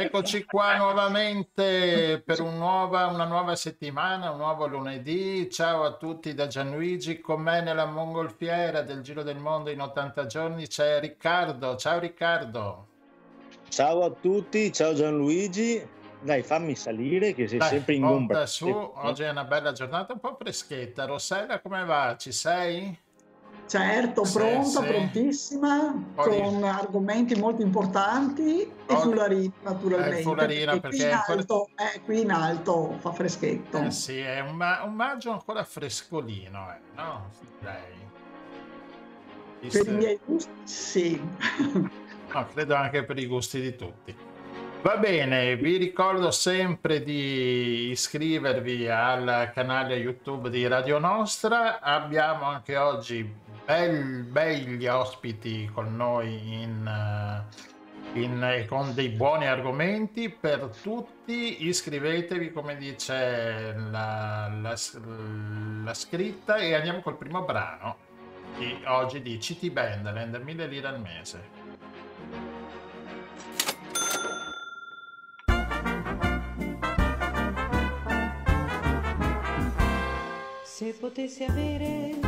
Eccoci qua nuovamente per un nuova, una nuova settimana, un nuovo lunedì. Ciao a tutti da Gianluigi. Con me nella mongolfiera del Giro del Mondo in 80 giorni c'è Riccardo. Ciao Riccardo. Ciao a tutti, ciao Gianluigi. Dai, fammi salire che sei Dai, sempre in ombra. su. Oggi è una bella giornata, un po' freschetta. Rossella, come va? Ci sei? Certo, pronta, sì. prontissima, Po' di- con argomenti molto importanti e Oh, fularino naturalmente. eh, il fularino, perché qui, in alto, eh, qui in alto fa freschetto. Eh sì, è un, ma- un maggio ancora frescolino, eh, no? Direi. Per i miei gusti, sì. No, credo anche per i gusti di tutti. Va bene, vi ricordo sempre di iscrivervi al canale YouTube di Radio Nostra. Abbiamo anche oggi bel- begli ospiti con noi in, eh, in- eh, con dei buoni argomenti per tutti. Iscrivetevi, come dice la, la- la scritta, e andiamo col primo brano di oggi di CT Bandland, 1000 lire al mese. Se potessi avere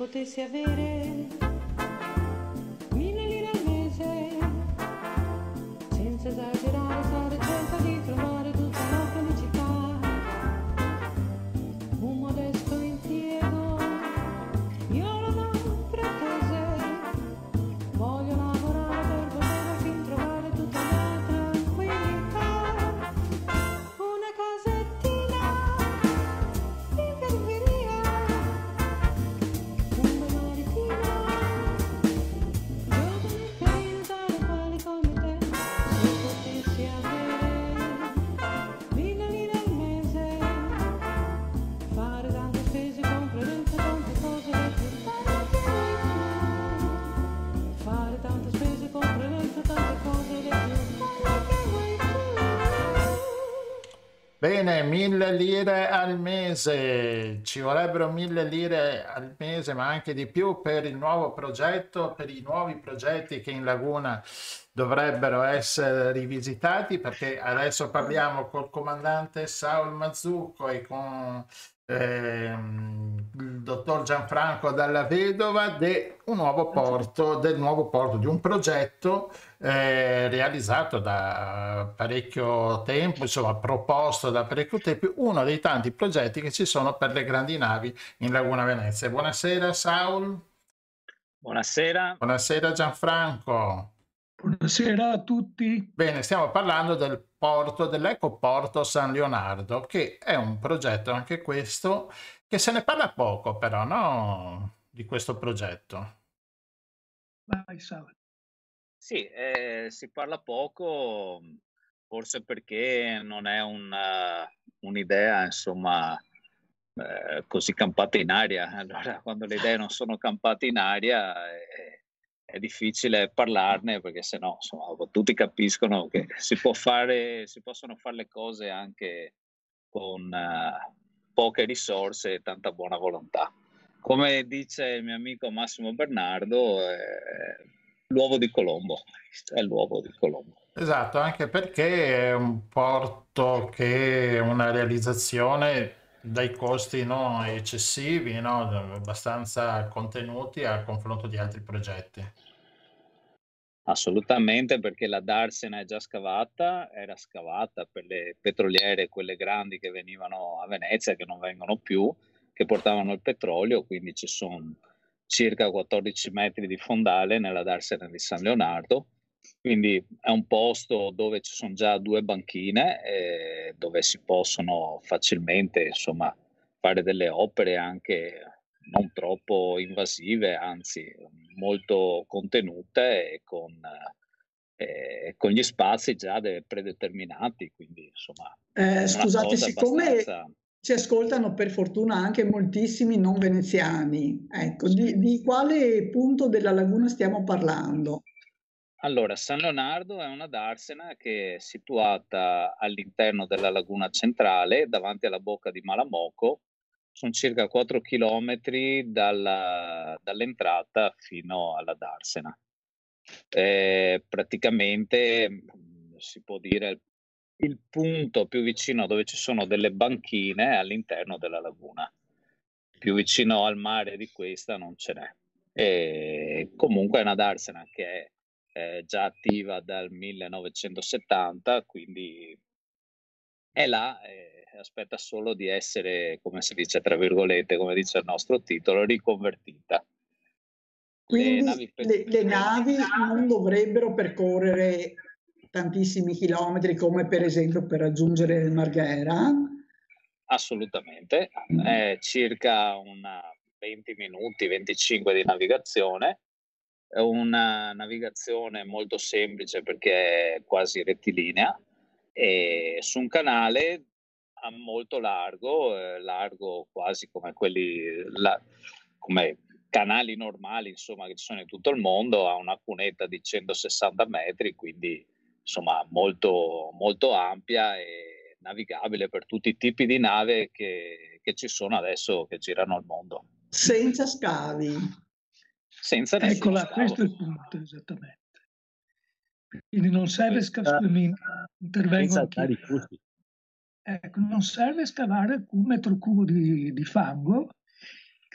potessi avere Bene, mille lire al mese, ci vorrebbero mille lire al mese, ma anche di più per il nuovo progetto, per i nuovi progetti che in Laguna dovrebbero essere rivisitati, perché adesso parliamo col comandante Saul Mazzucco e con ehm, il dottor Gianfranco Dalla Vedova di un nuovo porto, del nuovo porto, di un progetto eh, realizzato da parecchio tempo, insomma proposto da parecchio tempo, uno dei tanti progetti che ci sono per le grandi navi in Laguna Venezia. Buonasera Saul, Buonasera, buonasera Gianfranco. Buonasera a tutti. Bene, stiamo parlando del porto, dell'ecoporto San Leonardo, che è un progetto anche questo, che se ne parla poco però, no? di questo progetto? Vai. Sì, eh, si parla poco, forse perché non è una, un'idea, insomma, eh, così campata in aria. Allora, quando le idee non sono campate in aria, eh, è difficile parlarne perché sennò, insomma, tutti capiscono che si, può fare, si possono fare le cose anche con uh, poche risorse e tanta buona volontà. Come dice il mio amico Massimo Bernardo, eh, l'uovo di Colombo, è l'uovo di Colombo. Esatto, anche perché è un porto che è una realizzazione dai costi no, eccessivi, no, abbastanza contenuti a confronto di altri progetti. Assolutamente, perché la Darsena è già scavata, era scavata per le petroliere, quelle grandi che venivano a Venezia, che non vengono più, che portavano il petrolio, quindi ci sono circa 14 metri di fondale nella Darsena di San Leonardo, quindi è un posto dove ci sono già due banchine, eh, dove si possono facilmente insomma, fare delle opere anche non troppo invasive, anzi molto contenute e con, eh, con gli spazi già de- predeterminati. Quindi, insomma, eh, scusate, siccome abbastanza... ci ascoltano per fortuna anche moltissimi non veneziani, ecco, di, di quale punto della laguna stiamo parlando? Allora, San Leonardo è una darsena che è situata all'interno della laguna centrale, davanti alla bocca di Malamoco. Sono circa 4 km dalla, dall'entrata fino alla darsena. Eh, praticamente si può dire il punto più vicino dove ci sono delle banchine all'interno della laguna. Più vicino al mare di questa non ce n'è. E comunque è una darsena che è eh, già attiva dal 1970, quindi è là, eh, aspetta solo di essere, come si dice, tra virgolette, come dice il nostro titolo, riconvertita. Quindi le navi, per... le, le navi non dovrebbero percorrere tantissimi chilometri come per esempio per raggiungere il Marghera? Assolutamente, mm. è circa una 20 minuti, 25 di navigazione è una navigazione molto semplice perché è quasi rettilinea e su un canale molto largo, eh, largo quasi come quelli, la, come canali normali insomma che ci sono in tutto il mondo, ha una cunetta di 160 metri, quindi insomma molto, molto ampia e navigabile per tutti i tipi di nave che, che ci sono adesso che girano al mondo. Senza scavi senza Eccola, questo è il punto, esattamente. Quindi non serve scavare, intervengo ecco, non serve scavare un metro cubo di, di fango,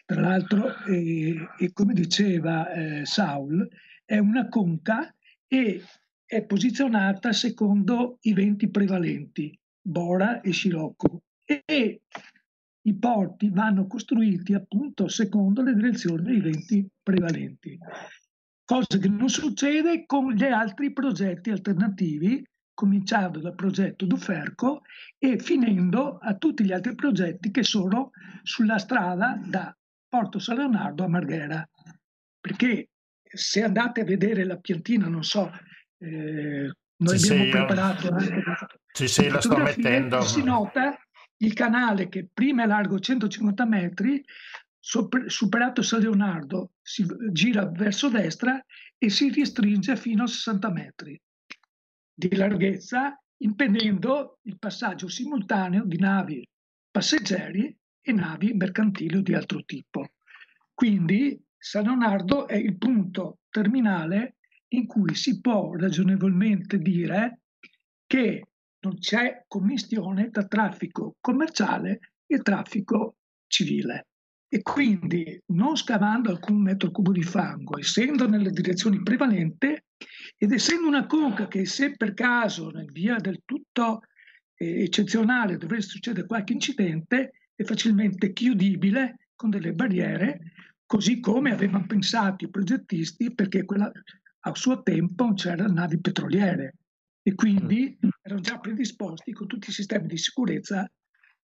tra l'altro, e, e come diceva eh, Saul, è una conca e è posizionata secondo i venti prevalenti, Bora e Scirocco. E i porti vanno costruiti appunto secondo le direzioni dei venti prevalenti, cosa che non succede con gli altri progetti alternativi, cominciando dal progetto Duferco e finendo a tutti gli altri progetti che sono sulla strada da Porto San Leonardo a Marghera. Perché se andate a vedere la piantina, non so, eh, noi sì, abbiamo sì, preparato anche sì, sì, la sto mettendo. Si nota il canale che prima è largo 150 metri, superato San Leonardo, si gira verso destra e si restringe fino a 60 metri di larghezza, impedendo il passaggio simultaneo di navi passeggeri e navi mercantili di altro tipo. Quindi San Leonardo è il punto terminale in cui si può ragionevolmente dire che non c'è commistione tra traffico commerciale e traffico civile. E quindi, non scavando alcun metro cubo di fango, essendo nelle direzioni prevalenti ed essendo una conca che se per caso nel via del tutto eh, eccezionale dovesse succedere qualche incidente, è facilmente chiudibile con delle barriere, così come avevano pensato i progettisti, perché quella, a suo tempo c'erano navi petroliere e quindi erano già predisposti con tutti i sistemi di sicurezza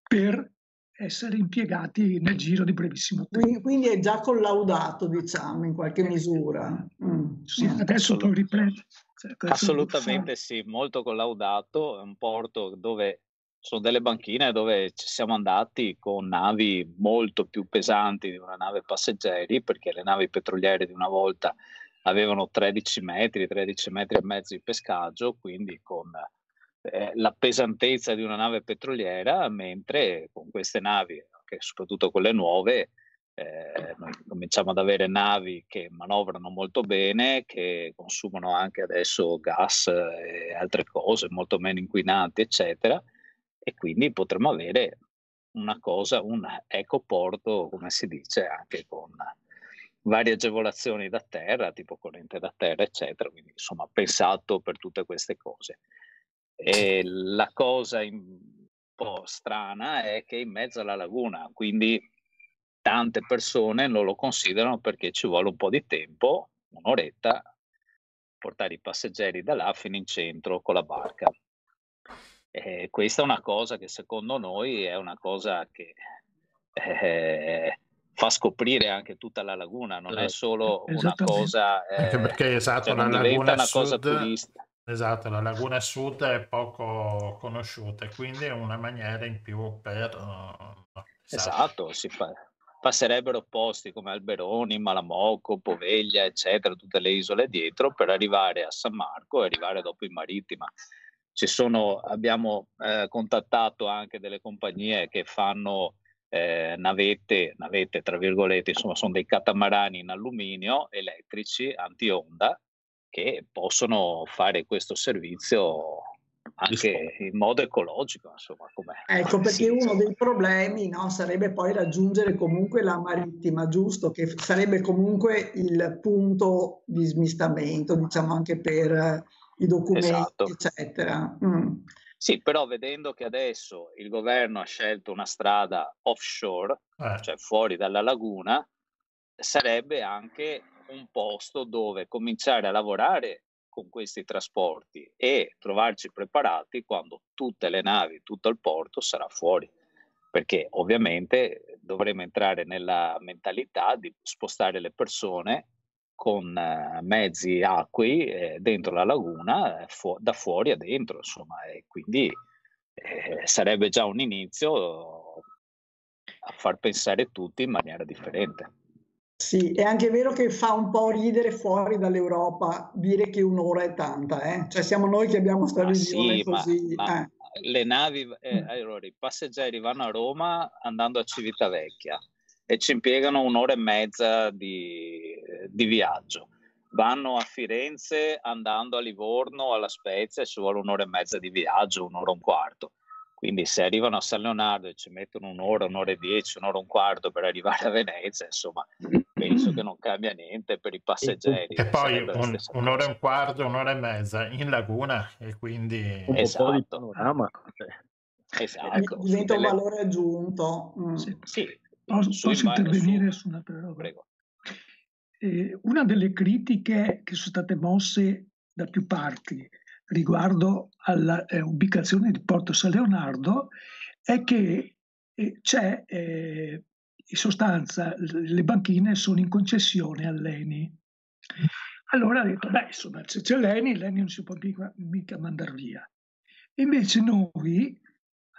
per essere impiegati nel giro di brevissimo tempo. Quindi, quindi è già collaudato, diciamo, in qualche misura. Mm. Sì, Mm. adesso Assolut- riprende. cioè, Assolutamente sì, molto collaudato, è un porto dove sono delle banchine dove ci siamo andati con navi molto più pesanti di una nave passeggeri, perché le navi petroliere di una volta avevano 13 metri, 13 metri e mezzo di pescaggio, quindi con eh, la pesantezza di una nave petroliera, mentre con queste navi, anche soprattutto quelle nuove, eh, cominciamo ad avere navi che manovrano molto bene, che consumano anche adesso gas e altre cose molto meno inquinanti, eccetera, e quindi potremmo avere una cosa, un ecoporto, come si dice, anche con varie agevolazioni da terra, tipo corrente da terra, eccetera, quindi insomma pensato per tutte queste cose. E la cosa un po' strana è che in mezzo alla laguna, quindi tante persone non lo considerano perché ci vuole un po' di tempo, un'oretta, portare i passeggeri da là fino in centro con la barca. E questa è una cosa che secondo noi è una cosa che eh, fa scoprire anche tutta la laguna, non è Certo. solo una Esattamente. cosa, Anche eh, perché esatto, cioè la laguna una cosa sud, turistica. esatto, la laguna sud è poco conosciuta e quindi è una maniera in più per eh, esatto. Esatto, si fa- passerebbero posti come Alberoni, Malamocco, Poveglia, eccetera, tutte le isole dietro per arrivare a San Marco e arrivare dopo in Marittima. Ci sono, abbiamo eh, contattato anche delle compagnie che fanno eh, navette, navette tra virgolette, insomma sono dei catamarani in alluminio elettrici anti-onda che possono fare questo servizio anche in modo ecologico, insomma, come Ecco, perché sì, uno dei problemi, no, sarebbe poi raggiungere comunque la marittima, giusto? Che sarebbe comunque il punto di smistamento, diciamo anche per i documenti, Esatto. eccetera. Mm. Sì, però vedendo che adesso il governo ha scelto una strada offshore, Eh, cioè fuori dalla laguna, sarebbe anche un posto dove cominciare a lavorare con questi trasporti e trovarci preparati quando tutte le navi, tutto il porto sarà fuori, perché ovviamente dovremo entrare nella mentalità di spostare le persone con eh, mezzi acqui eh, dentro la laguna, eh, fu- da fuori a dentro, insomma, e quindi eh, sarebbe già un inizio a far pensare tutti in maniera differente. Sì, è anche vero che fa un po' ridere fuori dall'Europa dire che un'ora è tanta, eh? Cioè siamo noi che abbiamo questa Ma visione sì, ma, così. ma eh. le navi, Mm. allora, i passeggeri vanno a Roma andando a Civitavecchia e ci impiegano un'ora e mezza di, di viaggio. Vanno a Firenze andando a Livorno alla Spezia e ci vuole un'ora e mezza di viaggio, un'ora e un quarto. Quindi se arrivano a San Leonardo e ci mettono un'ora, un'ora e dieci, un'ora e un quarto per arrivare a Venezia, insomma, penso che non cambia niente per i passeggeri. che poi sarebbe la un- un'ora e un quarto, un'ora e mezza in laguna e quindi un po' di Esatto. panorama. Esatto. Diventa un valore aggiunto. mm. Sì. Sì, Posso, posso intervenire su- su un'altra roba? Prego. Eh, una delle critiche che sono state mosse da più parti riguardo all'ubicazione di Porto San Leonardo è che eh, c'è, eh, in sostanza, le banchine sono in concessione all'ENI. Allora ha detto, beh, insomma, se c'è l'ENI, l'ENI non si può mica, mica mandare via. Invece noi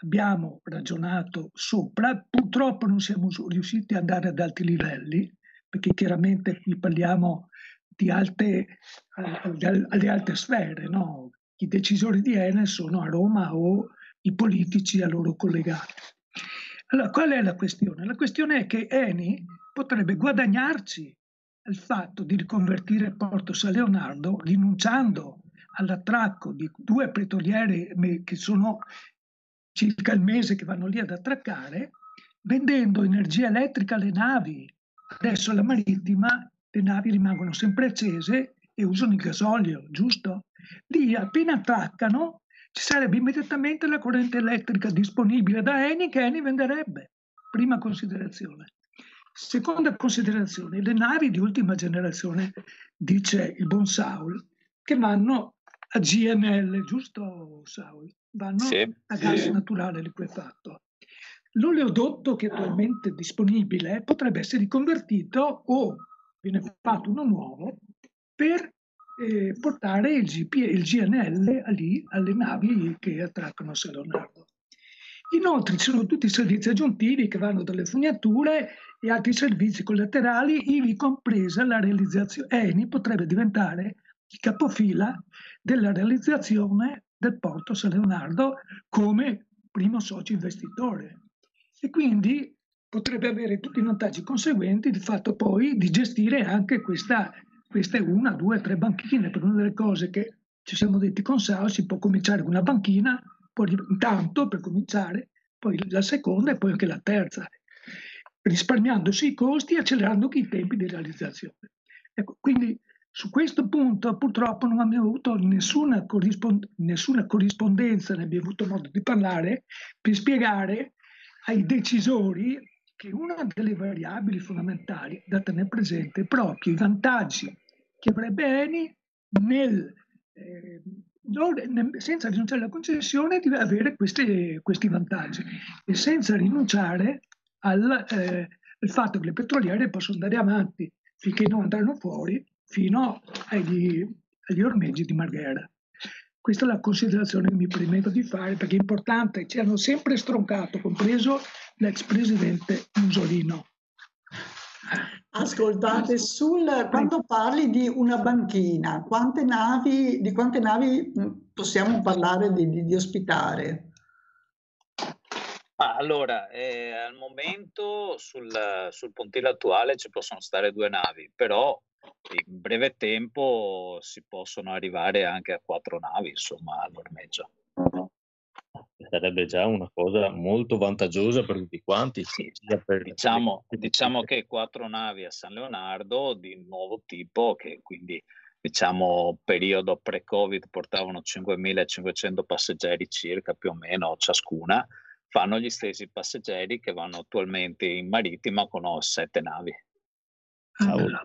abbiamo ragionato sopra, purtroppo non siamo riusciti ad andare ad alti livelli, perché chiaramente qui parliamo di alte, eh, alle alte sfere, no? I decisori di Enel sono a Roma o i politici a loro collegati. Allora, qual è la questione? La questione è che Eni potrebbe guadagnarci il fatto di riconvertire Porto San Leonardo rinunciando all'attracco di due petroliere che sono circa il mese che vanno lì ad attraccare, vendendo energia elettrica alle navi. Adesso alla marittima le navi rimangono sempre accese e usano il gasolio, giusto? Lì appena attraccano ci sarebbe immediatamente la corrente elettrica disponibile da Eni che Eni venderebbe. Prima considerazione. Seconda considerazione, le navi di ultima generazione, dice il buon Saul, che vanno a GNL, giusto Saul? Vanno Sì, a gas naturale liquefatto. l'oleodotto che è attualmente disponibile potrebbe essere riconvertito o viene fatto uno nuovo per eh, portare il, GP, il GNL lì alle navi che attraccano San Leonardo. Inoltre ci sono tutti i servizi aggiuntivi che vanno dalle fognature e altri servizi collaterali, ivi compresa la realizzazione. Eni potrebbe diventare il capofila della realizzazione del porto San Leonardo come primo socio investitore e quindi potrebbe avere tutti i vantaggi conseguenti di fatto poi di gestire anche questa, queste una, due, tre banchine, per una delle cose che ci siamo detti con Sao, si può cominciare con una banchina, poi intanto per cominciare, poi la seconda e poi anche la terza, risparmiandosi i costi e accelerando i tempi di realizzazione. Ecco, quindi su questo punto purtroppo non abbiamo avuto nessuna, corrispond- nessuna corrispondenza, ne abbiamo avuto modo di parlare, per spiegare ai decisori che una delle variabili fondamentali da tenere presente è proprio i vantaggi che avrebbe Eni nel, eh, senza rinunciare alla concessione di avere questi, questi vantaggi e senza rinunciare al, eh, al fatto che le petroliere possono andare avanti finché non andranno fuori fino agli, agli ormeggi di Marghera. Questa è la considerazione che mi permetto di fare perché è importante, ci hanno sempre stroncato, compreso l'ex presidente Musolino. Ascoltate, sul, quando parli di una banchina, quante navi, di quante navi possiamo parlare di, di, di ospitare? allora, eh, al momento sul, sul pontile attuale ci possono stare due navi, però in breve tempo si possono arrivare anche a quattro navi, insomma, all'ormeggio. Sarebbe già una cosa molto vantaggiosa per tutti quanti. Sì, per... Diciamo, diciamo che quattro navi a San Leonardo di nuovo tipo, che quindi diciamo periodo pre-Covid portavano 5.500 passeggeri circa più o meno ciascuna, fanno gli stessi passeggeri che vanno attualmente in marittima con sette navi. Cavolo.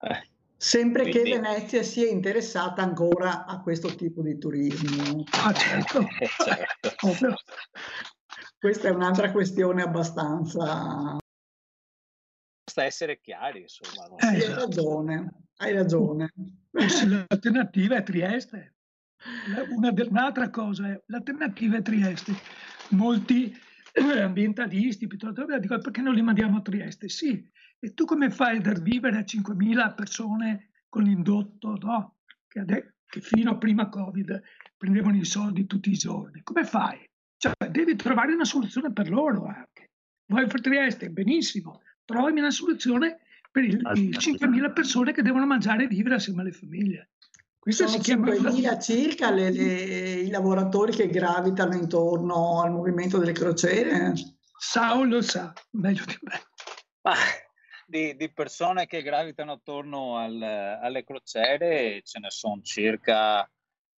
Eh, Sempre quindi... che Venezia sia interessata ancora a questo tipo di turismo. Ah, certo. certo. Questa è un'altra questione abbastanza... Basta essere chiari, insomma. Eh, hai ragione, hai ragione. L'alternativa è Trieste. Una, un'altra cosa è l'alternativa è Trieste. Molti ambientalisti piuttosto dicono perché non li mandiamo a Trieste? Sì, e tu come fai a dar vivere a 5.000 persone con l'indotto, no? che, ade- che, fino a prima Covid prendevano i soldi tutti i giorni? Come fai? Cioè, devi trovare una soluzione per loro anche. Vuoi per Trieste? Benissimo, trovami una soluzione per i 5.000 persone che devono mangiare e vivere assieme alle famiglie. Questo Sono si chiama 5.000 circa le, le, i lavoratori che gravitano intorno al movimento delle crociere. Sao lo sa, meglio di me. Ah, di, di, persone che gravitano attorno al, alle crociere ce ne sono circa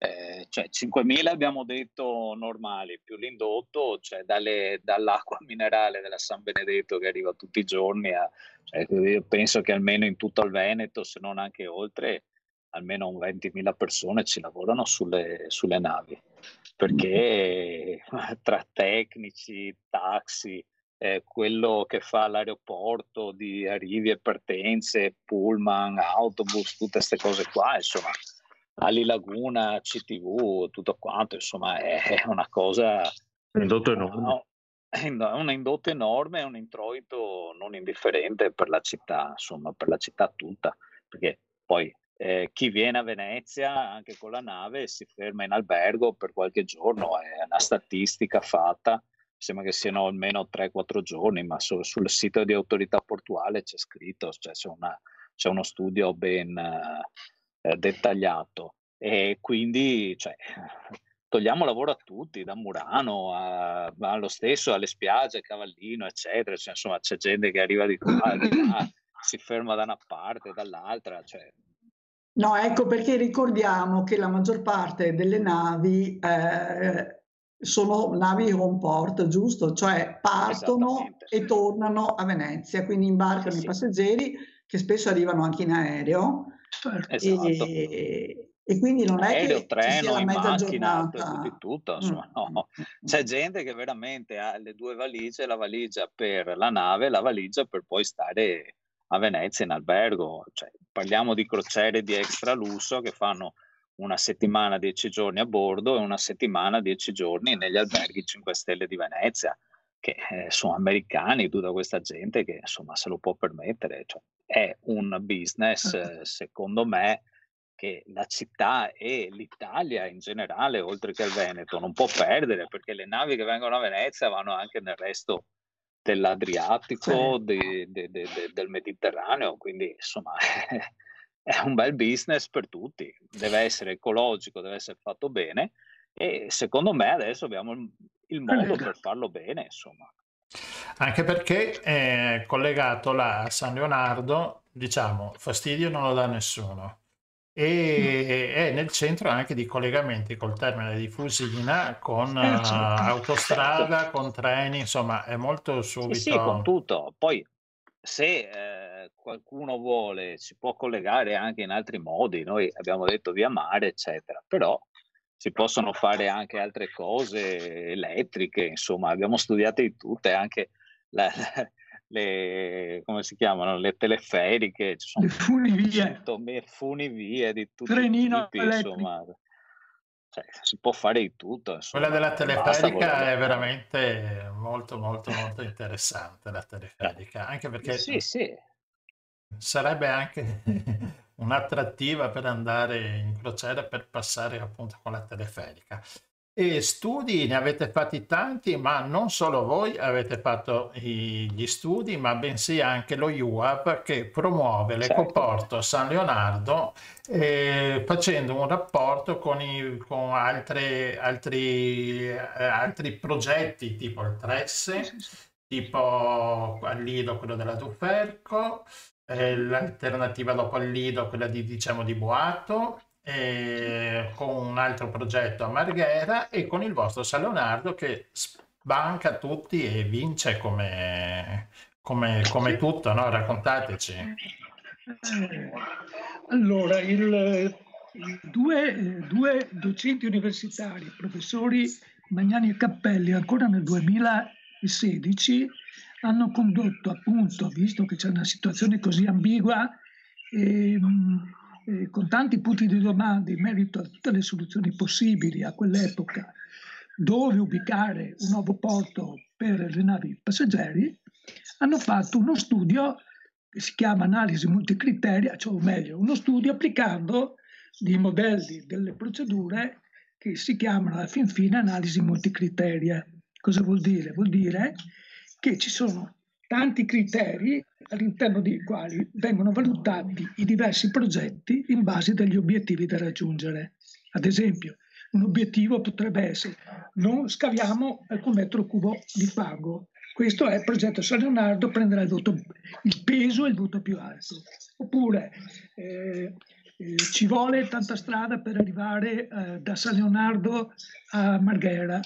eh, cioè 5.000 abbiamo detto normali, più l'indotto, cioè dalle, dall'acqua minerale della San Benedetto che arriva tutti i giorni, a, cioè io penso che almeno in tutto il Veneto, se non anche oltre, almeno un 20.000 persone ci lavorano sulle, sulle navi, perché tra tecnici, taxi, eh, quello che fa l'aeroporto di arrivi e partenze, pullman, autobus, tutte queste cose qua, insomma, Ali Laguna, CTV, tutto quanto, insomma, è una cosa... Un indotto enorme. No, è un indotto enorme, un introito non indifferente per la città, insomma, per la città tutta, perché poi eh, chi viene a Venezia anche con la nave si ferma in albergo per qualche giorno, è una statistica fatta sembra che siano almeno 3-4 giorni, ma su, sul sito di autorità portuale c'è scritto, cioè c'è, una, c'è uno studio ben eh, dettagliato. E quindi cioè, togliamo lavoro a tutti, da Murano a, allo stesso, alle spiagge, Cavallino, eccetera, cioè, insomma c'è gente che arriva di qua, di là, si ferma da una parte, dall'altra, cioè, No, ecco perché ricordiamo che la maggior parte delle navi eh, sono navi home port, giusto? Cioè partono e tornano a Venezia, quindi imbarcano sì. i passeggeri che spesso arrivano anche in aereo certo. esatto. e, E quindi non è Aereo, che ci treno, sia la in mezza macchina, di tutto, Mm, insomma, no. mm, mm, C'è gente che veramente ha le due valigie, la valigia per la nave la valigia per poi stare a Venezia in albergo. Cioè, parliamo di crociere di extra lusso che fanno una settimana, dieci giorni a bordo e una settimana, dieci giorni negli alberghi 5 Stelle di Venezia, che eh, sono americani, tutta questa gente che insomma se lo può permettere. Cioè, è un business, eh, secondo me, che la città e l'Italia in generale, oltre che il Veneto, non può perdere perché le navi che vengono a Venezia vanno anche nel resto dell'Adriatico, Sì. de- de- de- del Mediterraneo, quindi insomma è un bel business per tutti, deve essere ecologico, deve essere fatto bene e secondo me adesso abbiamo il, modo per farlo bene, insomma. Anche perché è collegato là a San Leonardo, diciamo, fastidio non lo dà nessuno. E è nel centro anche di collegamenti col termine di Fusina con Eh, eh, certo. autostrada, con treni, insomma, è molto Sì, sì, con subito. tutto. Poi se eh, qualcuno vuole si può collegare anche in altri modi, noi abbiamo detto via mare, eccetera, però si possono fare anche altre cose elettriche, insomma, abbiamo studiato di tutte, anche la- le, come si chiamano, le teleferiche, ci sono Le funivie, funivie di tutti i trenino tipi, elettrico. insomma, cioè, si può fare di tutto, Quella insomma, della basta teleferica è veramente molto, molto, molto interessante, la teleferica, anche perché Sì, sì. Sarebbe anche un'attrattiva per andare in crociera per passare appunto con la teleferica. E studi ne avete fatti tanti, ma non solo voi avete fatto gli studi, ma bensì anche lo IUAP che promuove Certo. l'ecoporto San Leonardo eh, facendo un rapporto con, i- con altre- altri, eh, altri progetti tipo il Tresse, tipo al Lido quello della Duferco, eh, l'alternativa dopo il Lido, quella di, diciamo, di Boato, eh, con un altro progetto a Marghera e con il vostro San Leonardo che sbanca tutti e vince come, come, come tutto, no? Raccontateci. Allora, il- due, due docenti universitari, professori Magnani e Cappelli, ancora nel 2016 hanno condotto appunto, visto che c'è una situazione così ambigua, ehm, eh, con tanti punti di domanda in merito a tutte le soluzioni possibili a quell'epoca, dove ubicare un nuovo porto per le navi passeggeri, hanno fatto uno studio che si chiama analisi multicriteria, cioè o meglio, uno studio applicando dei modelli delle procedure che si chiamano alla fin fine analisi multicriteria. Cosa vuol dire? Vuol dire che ci sono tanti criteri all'interno dei quali vengono valutati i diversi progetti in base agli obiettivi da raggiungere. Ad esempio, un obiettivo potrebbe essere non scaviamo alcun metro cubo di fango. Questo è il progetto San Leonardo, prenderà il, voto, il peso e il voto più alto. Oppure eh, eh, ci vuole tanta strada per arrivare eh, da San Leonardo a Marghera.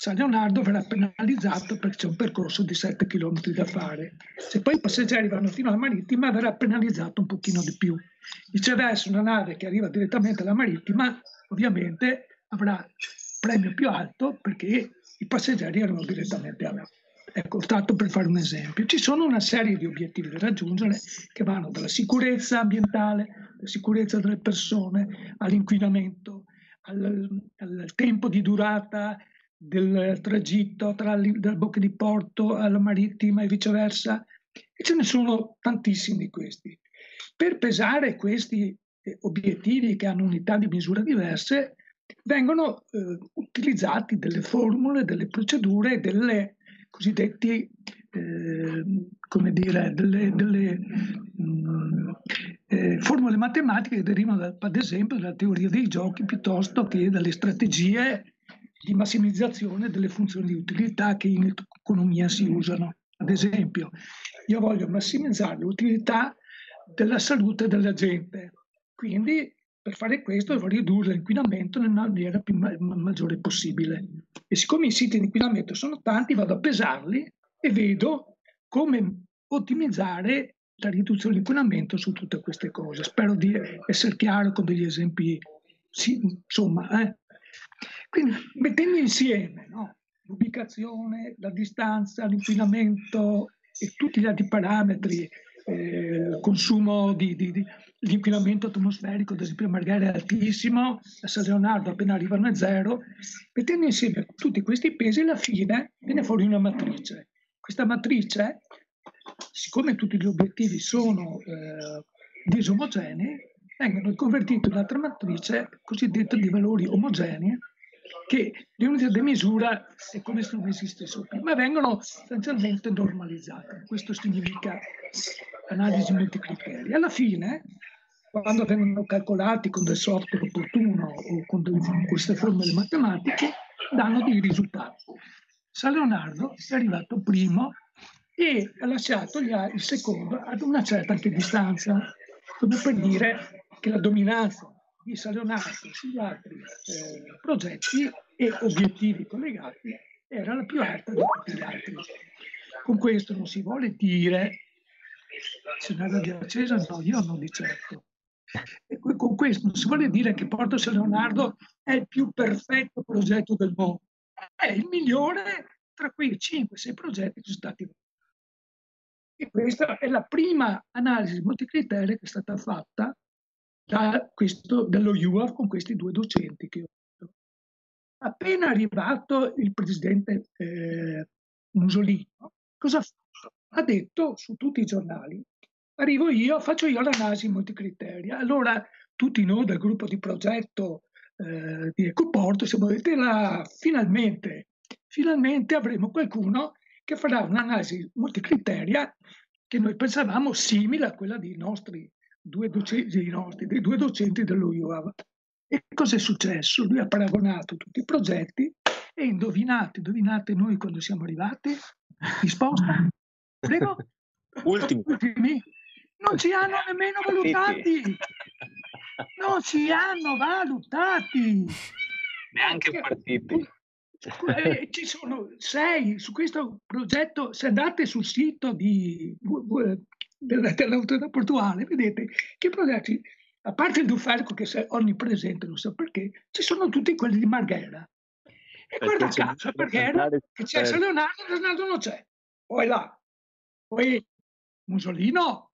San Leonardo verrà penalizzato perché c'è un percorso di 7 km da fare. Se poi i passeggeri vanno fino alla marittima verrà penalizzato un pochino di più. Viceversa, una nave che arriva direttamente alla marittima ovviamente avrà premio più alto perché i passeggeri erano direttamente alla Ecco, tanto per fare un esempio. Ci sono una serie di obiettivi da raggiungere che vanno dalla sicurezza ambientale, alla sicurezza delle persone, all'inquinamento, al, al tempo di durata del tragitto tra dalle bocche di porto alla marittima e viceversa. E ce ne sono tantissimi di questi. Per pesare questi eh, obiettivi che hanno unità di misura diverse, vengono eh, utilizzati delle formule, delle procedure, delle cosiddetti, eh, come dire, delle, delle mh, eh, formule matematiche che derivano da- ad esempio dalla teoria dei giochi piuttosto che dalle strategie di massimizzazione delle funzioni di utilità che in economia si usano. Ad esempio, io voglio massimizzare l'utilità della salute della gente, quindi per fare questo devo ridurre l'inquinamento nella maniera più ma- maggiore possibile. E siccome i siti di inquinamento sono tanti, vado a pesarli e vedo come ottimizzare la riduzione dell'inquinamento su tutte queste cose. Spero di essere chiaro con degli esempi, sì, insomma. Eh. Quindi mettendo insieme no, l'ubicazione, la distanza, l'inquinamento e tutti gli altri parametri, eh, consumo di, di, di l'inquinamento atmosferico, ad esempio Marghera è altissimo, a San Leonardo appena arrivano a zero, mettendo insieme tutti questi pesi alla fine viene fuori una matrice. Questa matrice, siccome tutti gli obiettivi sono eh, disomogenei, vengono convertiti in un'altra matrice cosiddetta di valori omogenei che l'unità di misura è come se non esistessero più, ma vengono sostanzialmente normalizzate. Questo significa analisi multicriteri. Alla fine, quando vengono calcolati con del software opportuno o con queste formule matematiche, danno dei risultati. San Leonardo è arrivato primo e ha lasciato il secondo ad una certa anche distanza, come per dire che la dominanza di San Leonardo sugli altri eh, progetti e obiettivi collegati era la più alta di tutti gli altri. Con questo non si vuole dire se non era di accesa, no, io non di certo. E con questo non si vuole dire che Porto San Leonardo è il più perfetto progetto del mondo, è il migliore tra quei 5-6 progetti che sono stati e questa è la prima analisi multicriteri che è stata fatta da questo, dello UAF con questi due docenti che ho detto. Appena arrivato il presidente eh, Musolino, cosa ha fatto? Ha detto su tutti i giornali, arrivo io, faccio io l'analisi multicriteria. Allora tutti noi del gruppo di progetto eh, di Ecoporto siamo detti là, finalmente, finalmente avremo qualcuno che farà un'analisi multicriteria che noi pensavamo simile a quella dei nostri due docenti, nostri, dei due docenti dello UAV. E cosa è successo? Lui ha paragonato tutti i progetti e indovinate, indovinate noi quando siamo arrivati? Risposta? Prego? Ultimi. Ultimi? Non ci hanno nemmeno valutati! Non ci hanno valutati! Neanche partiti. Eh, ci sono sei su questo progetto. Se andate sul sito di, dell'autorità portuale, vedete che progetti, a parte il Duferco che è onnipresente, non so perché, ci sono tutti quelli di Marghera. E guarda caso, a Marghera che c'è San Leonardo, Leonardo non c'è. Poi là, poi Musolino.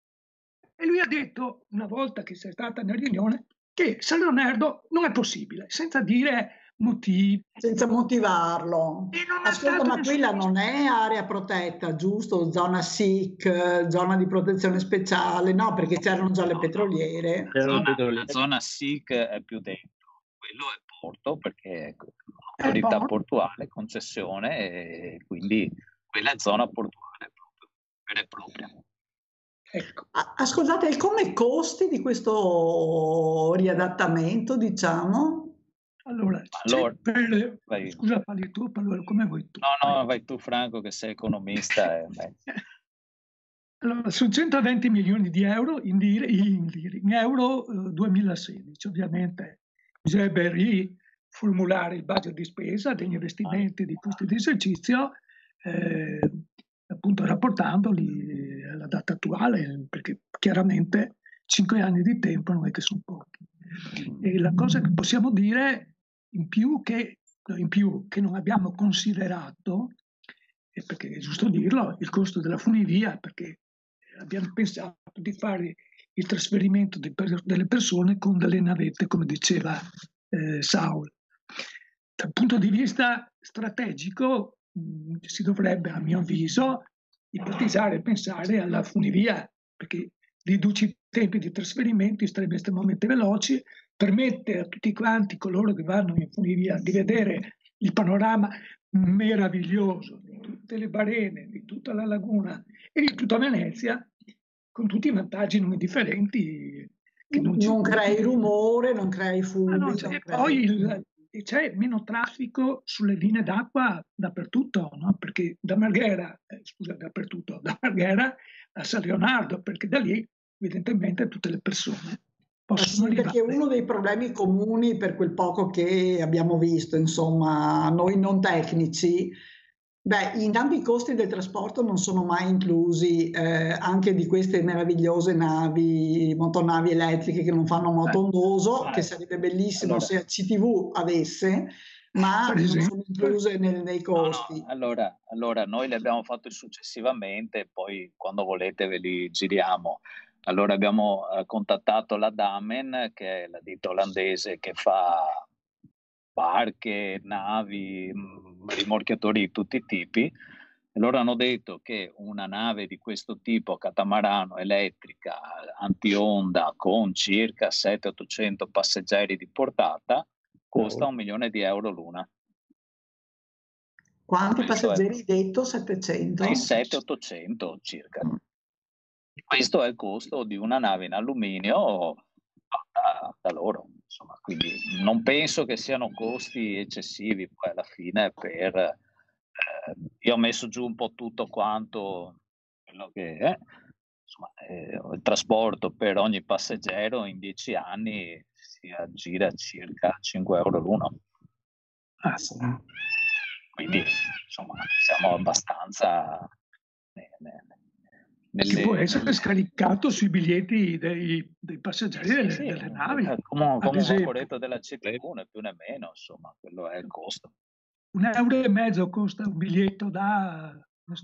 E lui ha detto, una volta che sei stata nella riunione, che San Leonardo non è possibile, senza dire motivi. Senza motivarlo. Ascolta, ma quella non è area protetta, giusto? Zona SIC, zona di protezione speciale, no, perché c'erano già le petroliere. La zona, la zona SIC è più dentro, quello è porto perché è autorità portuale, concessione e quindi quella è zona portuale proprio, vera e propria. Ecco. Ascoltate, e come costi di questo riadattamento, diciamo? Allora, allora per, scusa, parli tu, allora come vuoi tu? No, no, vai tu Franco che sei economista. Eh, allora, sono 120 milioni di euro in, dire, in, dire, in euro eh, 2016. Ovviamente bisognerebbe riformulare il budget di spesa degli investimenti di costi di esercizio, eh, appunto rapportandoli alla data attuale, perché chiaramente 5 anni di tempo non è che sono pochi. E la cosa che possiamo dire in più che, in più che non abbiamo considerato, perché è giusto dirlo, il costo della funivia, perché abbiamo pensato di fare il trasferimento de, delle persone con delle navette, come diceva eh, Saul. Dal punto di vista strategico mh, si dovrebbe, a mio avviso, ipotizzare e pensare alla funivia, perché riduce i tempi di trasferimento, sarebbe estremamente veloci, permette a tutti quanti coloro che vanno in funivia di vedere il panorama meraviglioso di tutte le barene, di tutta la laguna e di tutta Venezia, con tutti i vantaggi non indifferenti. Che non, non crei rumore, non crei fumi. Ah, no, e poi il, c'è meno traffico sulle linee d'acqua dappertutto, no? perché da Marghera, eh, scusa, dappertutto, da Marghera a San Leonardo, perché da lì evidentemente tutte le persone sì, perché uno dei problemi comuni per quel poco che abbiamo visto, insomma, noi non tecnici, Beh, intanto i costi del trasporto non sono mai inclusi eh, anche di queste meravigliose navi, motonavi elettriche che non fanno moto ondoso, eh. che sarebbe bellissimo Allora- se CTV avesse, ma non sono incluse nel- nei No, no, costi. allora, allora, noi li abbiamo fatti successivamente, poi quando volete ve li giriamo. Allora abbiamo eh, contattato la Damen, che è la ditta olandese che fa barche, navi, mh, rimorchiatori di tutti i tipi. E loro hanno detto che una nave di questo tipo, catamarano, elettrica, anti-onda, con circa 700-800 passeggeri di portata, costa un milione di euro l'una. Quanti è- passeggeri hai detto? 700? Dai 700-800 circa. Questo è il costo di una nave in alluminio fatta da loro. Insomma, quindi non penso che siano costi eccessivi poi alla fine per... eh, io ho messo giù un po' tutto quanto quello che è. Insomma, eh, il trasporto per ogni passeggero in 10 anni si aggira circa 5 euro l'uno. Ah, sì. Quindi insomma siamo abbastanza ne- ne- Che nelle- può essere nelle- scaricato sui biglietti dei, dei passeggeri Sì, delle, sì, delle navi. eh, come, ad come un vaporetto della CTV, né più né meno, insomma, quello è il costo. Un euro e mezzo costa un biglietto da,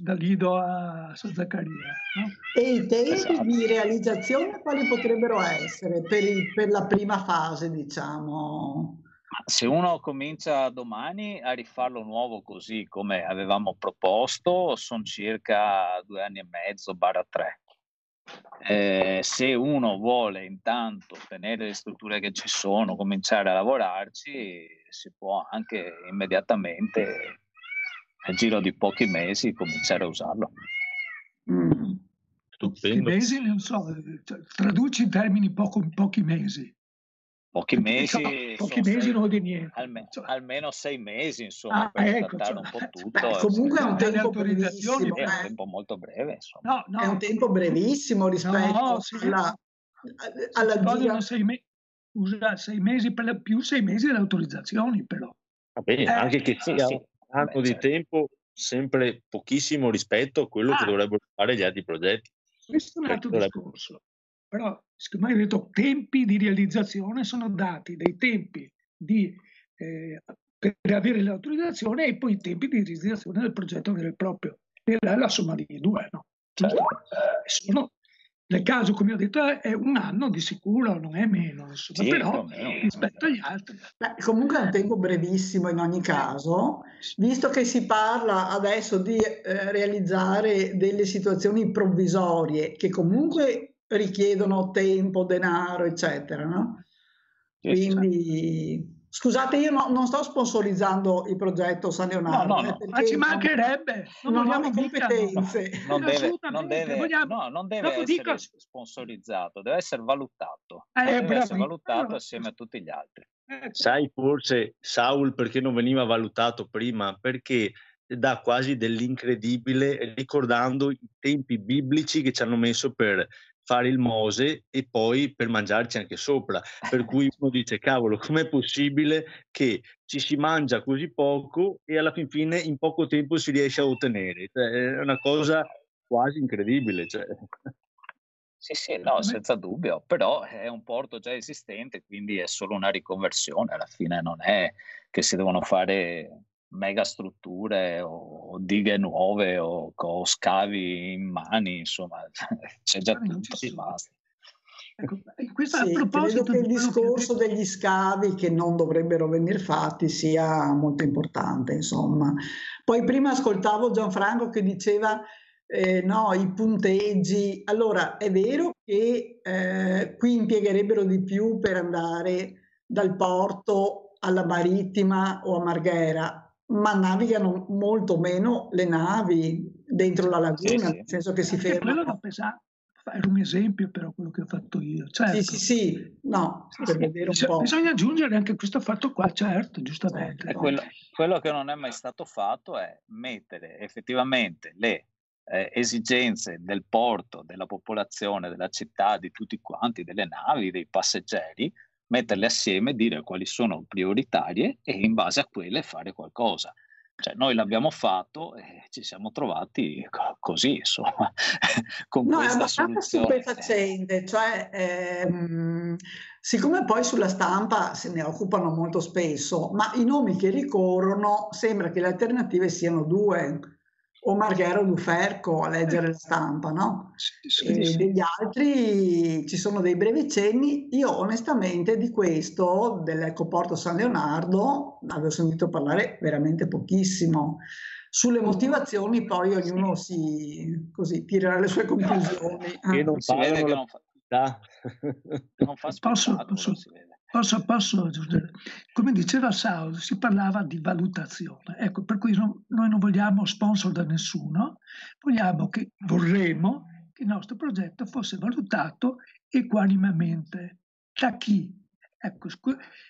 da Lido a San Zaccaria. no? E i tempi Esatto. di realizzazione quali potrebbero essere per, il- per la prima fase, diciamo? Ma Se uno comincia domani a rifarlo nuovo così come avevamo proposto, sono circa due anni e mezzo, barra tre. Eh, se uno vuole intanto tenere le strutture che ci sono, cominciare a lavorarci, si può anche immediatamente, nel giro di pochi mesi, cominciare a usarlo. Mm. Pochi Stupendo. mesi, non so, cioè, traduci in termini poco, pochi mesi. Pochi mesi, No, pochi mesi sei- non vuol dire niente. alme- Cioè, almeno sei mesi, insomma, Ah, per ecco, trattare cioè, un po' beh, tutto. Beh, e comunque è un tempo autorizzazioni, brevissimo, È un eh. tempo molto breve, insomma. no, È un no, tempo brevissimo rispetto No, sì. alla, alla gira. sei, me- usa sei mesi per la, più sei mesi di autorizzazioni, però. Va bene, Eh, anche che sì, sia sì. un anno Beh, di certo. tempo sempre pochissimo rispetto a quello che Ah. dovrebbero fare gli altri progetti. Questo è un altro Dovrebbe- discorso. Però, siccome hai detto tempi di realizzazione, sono dati dei tempi di, eh, per avere l'autorizzazione e poi i tempi di realizzazione del progetto vero e proprio. E là è la somma dei due, no? Certo. Sono- nel caso, come ho detto, è- un anno di sicuro, non è meno, insomma, Sì, però meno. rispetto agli altri. Beh, comunque è un tempo brevissimo in ogni caso, visto che si parla adesso di eh, realizzare delle situazioni provvisorie che comunque richiedono tempo, denaro, eccetera, no? Quindi, scusate, io no- non sto sponsorizzando il progetto San Leonardo, No, no, eh, no. Ma ci mancherebbe, non, non mica- competenze. Non deve, non Assolutamente, deve, vogliamo- no, non deve essere dico- sponsorizzato, deve essere valutato. Eh, deve essere bravissimo. valutato assieme a tutti gli altri. Ecco. Sai forse Saul perché non veniva valutato prima? Perché dà quasi dell'incredibile ricordando i tempi biblici che ci hanno messo per fare il Mose e poi per mangiarci anche sopra. Per cui uno dice, cavolo, com'è possibile che ci si mangia così poco e alla fin fine in poco tempo si riesce a ottenere? Cioè, è una cosa quasi incredibile. Cioè. Sì, sì, no, senza dubbio, però è un porto già esistente, quindi è solo una riconversione, alla fine non è che si devono fare mega strutture o dighe nuove o, o scavi in mani, insomma, c'è già Ah, tutto, sono. basta. Ecco, e questo a Sì, credo che il discorso degli scavi che non dovrebbero venire fatti sia molto importante, insomma. Poi prima ascoltavo Gianfranco che diceva eh, no, i punteggi. Allora, è vero che eh, qui impiegherebbero di più per andare dal porto alla marittima o a Marghera, ma navigano molto meno le navi dentro la laguna, sì. nel senso che si Anche quello da fermano. pesare. Era un esempio però quello che ho fatto io. Certo. Sì, sì, sì, no, per vedere un Bisogna- po'. Bisogna aggiungere anche questo fatto qua, certo, giustamente. E quello, quello che non è mai stato fatto è mettere effettivamente le eh, esigenze del porto, della popolazione, della città, di tutti quanti, delle navi, dei passeggeri, metterle assieme, dire quali sono prioritarie e in base a quelle fare qualcosa. Cioè, noi l'abbiamo fatto e ci siamo trovati co- così, insomma, con No, è questa abbastanza soluzione. stupefacente, cioè ehm, siccome poi sulla stampa se ne occupano molto spesso, ma i nomi che ricorrono sembra che le alternative siano due, o Marghera o Duferco a leggere la stampa, no? Sì, sì, sì. degli altri ci sono dei brevi cenni. Io onestamente di questo, dell'Ecoporto San Leonardo, avevo sentito parlare veramente pochissimo. Sulle motivazioni poi ognuno si così tirerà le sue conclusioni. Che non Si vede pagano che non fa, pubblicità. non fa Posso, posso, si vede. Posso, posso aggiungere? Come diceva Saul, si parlava di valutazione. Ecco, per cui non- noi non vogliamo sponsor da nessuno, vogliamo che, vorremmo che il nostro progetto fosse valutato equanimemente. Da chi? Ecco,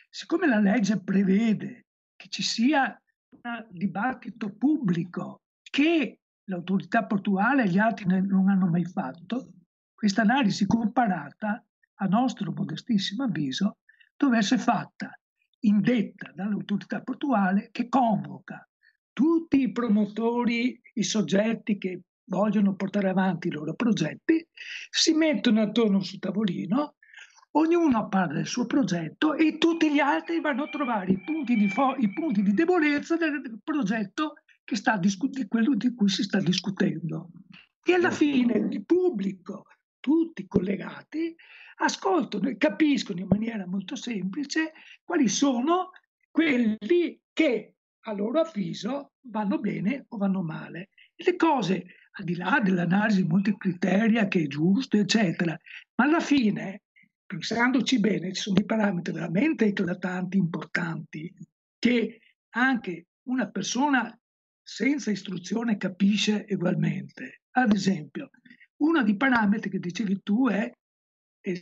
siccome la legge prevede che ci sia un dibattito pubblico che l'autorità portuale e gli altri non hanno mai fatto, questa analisi comparata, a nostro modestissimo avviso, deve essere fatta, indetta dall'autorità portuale che convoca tutti i promotori, i soggetti che vogliono portare avanti i loro progetti, si mettono attorno sul tavolino, ognuno parla del suo progetto e tutti gli altri vanno a trovare i punti di, fo- i punti di debolezza del progetto che sta discu- di quello di cui si sta discutendo. E alla fine il pubblico, tutti collegati, ascoltano e capiscono in maniera molto semplice quali sono quelli che a loro avviso vanno bene o vanno male. Le cose, al di là dell'analisi multicriteria che è giusto, eccetera, ma alla fine, pensandoci bene, ci sono dei parametri veramente eclatanti, importanti, che anche una persona senza istruzione capisce ugualmente. Ad esempio, uno dei parametri che dicevi tu è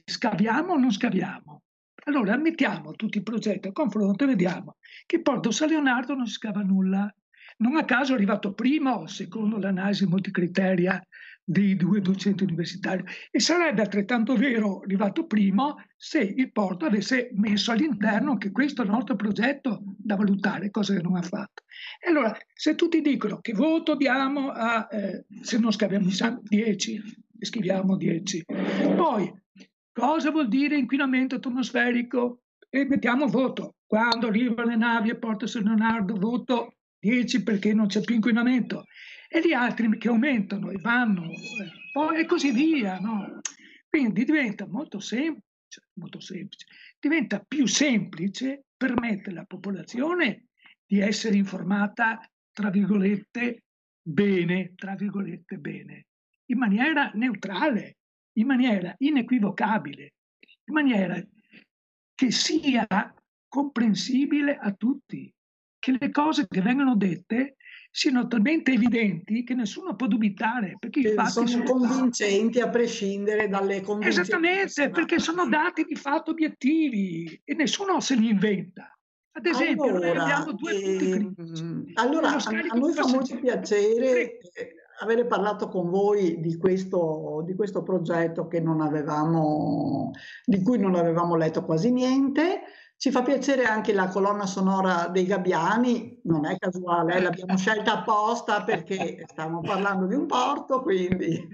scaviamo o non scaviamo. Allora mettiamo tutti i progetti a confronto e vediamo che Porto San Leonardo non si scava nulla. Non a caso è arrivato primo, secondo l'analisi multicriteria dei due docenti universitari, e sarebbe altrettanto vero arrivato primo se il Porto avesse messo all'interno che questo nostro progetto da valutare, cosa che non ha fatto. E allora, se tutti dicono che voto diamo a, eh, se non scaviamo 10, scriviamo 10, poi cosa vuol dire inquinamento atmosferico? E mettiamo voto. Quando arrivano le navi a Porto San Leonardo, voto 10 perché non c'è più inquinamento. E gli altri che aumentano e vanno, e così via. No? Quindi diventa molto semplice, molto semplice, diventa più semplice permettere alla popolazione di essere informata, tra virgolette, bene, tra virgolette, bene, in maniera neutrale, in maniera inequivocabile, in maniera che sia comprensibile a tutti, che le cose che vengono dette siano talmente evidenti che nessuno può dubitare, perché i fatti sono sono convincenti a prescindere dalle convinzioni Esattamente, perché sono dati di fatto obiettivi e nessuno se li inventa. Ad esempio, noi Allora, abbiamo due punti critici. allora, a, noi fa molto piacere eh, avere parlato con voi di questo, di questo progetto che non avevamo, di cui non avevamo letto quasi niente. Ci fa piacere anche la colonna sonora dei Gabbiani, non è casuale, eh, l'abbiamo scelta apposta perché stiamo parlando di un porto, quindi...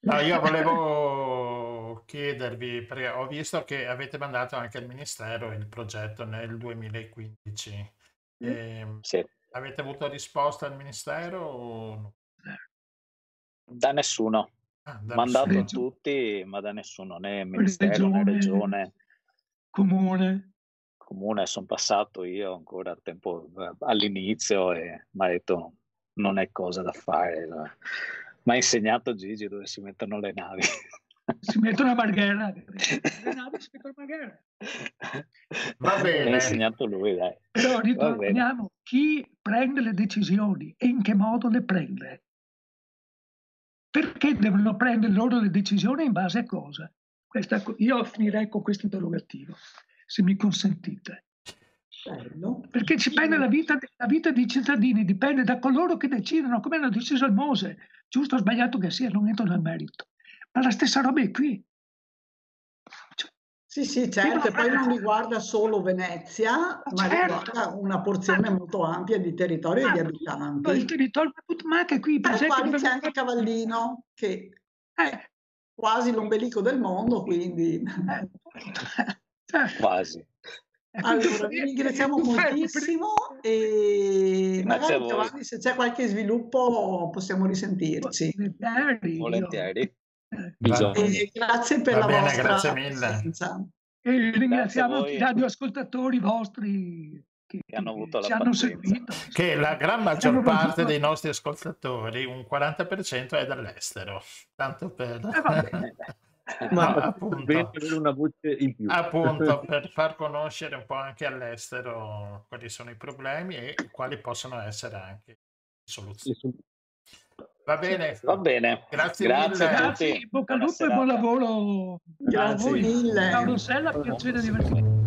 No, io volevo chiedervi, perché ho visto che avete mandato anche al Ministero il progetto nel 2015. Ehm, Sì. avete avuto risposta al Ministero o no? Da nessuno. Ah, da Mandato a nessuno. tutti, ma da nessuno, né ministero né Regione, regione, comune. Comune. Sono passato io ancora a tempo eh, all'inizio e mi ha detto non è cosa da fare. Mi ha insegnato Gigi dove si mettono le navi. Si mettono a Marghera. Le navi si mettono a Marghera. Va Mi ha bene. insegnato lui, dai. Però bene. ritorniamo, chi prende le decisioni e in che modo le prende? Perché devono prendere loro le decisioni in base a cosa? Questa- io finirei con questo interrogativo, se mi consentite. Bello. Perché dipende la vita, la vita dei cittadini, dipende da coloro che decidono, come hanno deciso il Mose, giusto o sbagliato che sia, non entro nel merito. Ma la stessa roba è qui. Cioè, Sì, sì, certo, e poi non riguarda solo Venezia, ma certo. riguarda una porzione molto ampia di territorio e di Ah, Il abitanti, territorio, ma anche qui, per esempio, quali c'è anche Cavallino, che è eh, quasi l'ombelico del mondo, quindi... eh, cioè, Quasi. più che- Allora, vi ringraziamo moltissimo e magari. Giovanni, se c'è qualche sviluppo possiamo risentirci. Volentieri, eh, grazie per Va la bene, vostra grazie mille. presenza. E ringraziamo i radioascoltatori vostri che, Che hanno avuto la ci hanno seguito. Che la gran maggior Siamo parte dei nostri ascoltatori, un 40% è dall'estero. Tanto per... Eh. Ma appunto. bene avere una voce in più. Appunto, per far conoscere un po' anche all'estero quali sono i problemi e quali possono essere anche le soluzioni. Va bene, Va bene. Grazie Grazie mille. a Grazie, bocca al lupo e buon lavoro a Grazie voi. mille. Ciao Rossella, piacere di averti.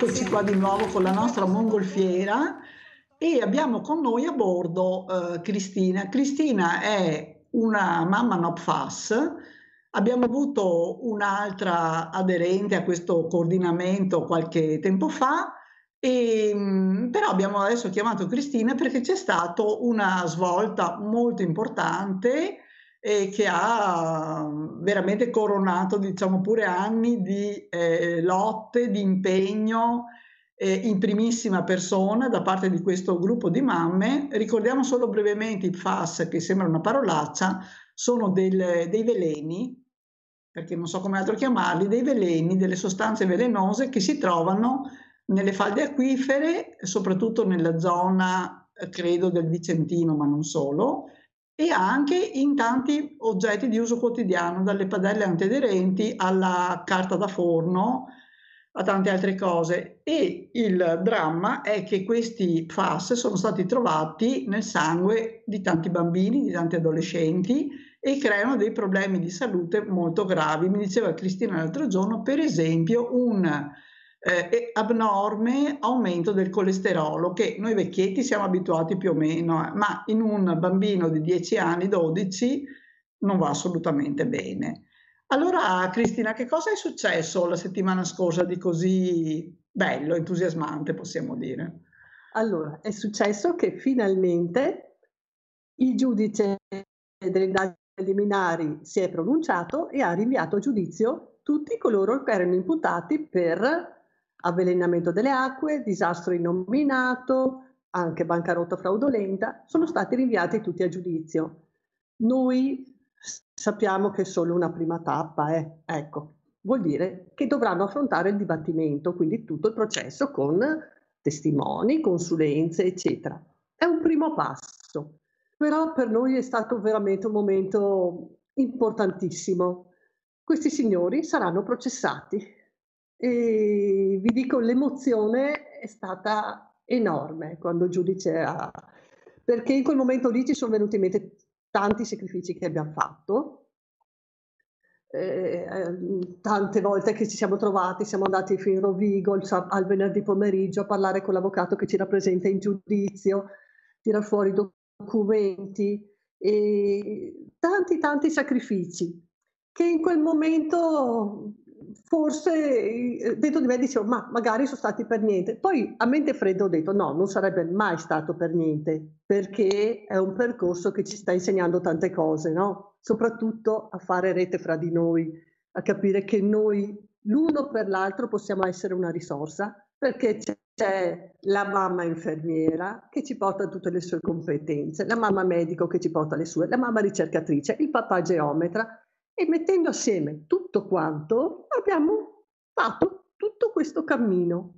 Eccoci qua di nuovo con la nostra mongolfiera e abbiamo con noi a bordo eh, Cristina. Cristina è una mamma NOPFAS, abbiamo avuto un'altra aderente a questo coordinamento qualche tempo fa, e, mm, però abbiamo adesso chiamato Cristina perché c'è stata una svolta molto importante e che ha veramente coronato, diciamo, pure anni di eh, lotte, di impegno eh, in primissima persona da parte di questo gruppo di mamme. Ricordiamo solo brevemente i FAS, che sembra una parolaccia, sono del, dei veleni, perché non so come altro chiamarli, dei veleni, delle sostanze velenose che si trovano nelle falde acquifere, soprattutto nella zona, credo, del Vicentino, ma non solo, e anche in tanti oggetti di uso quotidiano, dalle padelle antiaderenti alla carta da forno, a tante altre cose. E il dramma è che questi FAS sono stati trovati nel sangue di tanti bambini, di tanti adolescenti e creano dei problemi di salute molto gravi. Mi diceva Cristina l'altro giorno, per esempio, un eh, abnorme aumento del colesterolo che noi vecchietti siamo abituati più o meno, eh, ma in un bambino di 10 anni, 12, non va assolutamente bene. Allora, Cristina, che cosa è successo la settimana scorsa di così bello, entusiasmante, possiamo dire? Allora, è successo che finalmente il giudice delle indagini preliminari si è pronunciato e ha rinviato a giudizio tutti coloro che erano imputati per avvelenamento delle acque, disastro innominato, anche bancarotta fraudolenta, sono stati rinviati tutti a giudizio. Noi sappiamo che è solo una prima tappa, eh. ecco, vuol dire che dovranno affrontare il dibattimento, quindi tutto il processo con testimoni, consulenze, eccetera. È un primo passo, però per noi è stato veramente un momento importantissimo. Questi signori saranno processati e vi dico, l'emozione è stata enorme quando il giudice ha... perché in quel momento lì ci sono venuti in mente tanti sacrifici che abbiamo fatto, eh, tante volte che ci siamo trovati, siamo andati fino in Rovigo il, al venerdì pomeriggio a parlare con l'avvocato che ci rappresenta in giudizio, tirar fuori documenti e tanti tanti sacrifici che in quel momento forse eh, dentro di me dicevo ma magari sono stati per niente poi a mente fredda ho detto no non sarebbe mai stato per niente perché è un percorso che ci sta insegnando tante cose no? soprattutto a fare rete fra di noi a capire che noi l'uno per l'altro possiamo essere una risorsa perché c'è, c'è la mamma infermiera che ci porta tutte le sue competenze, la mamma medico che ci porta le sue, la mamma ricercatrice, il papà geometra e mettendo assieme tutto quanto abbiamo fatto tutto questo cammino.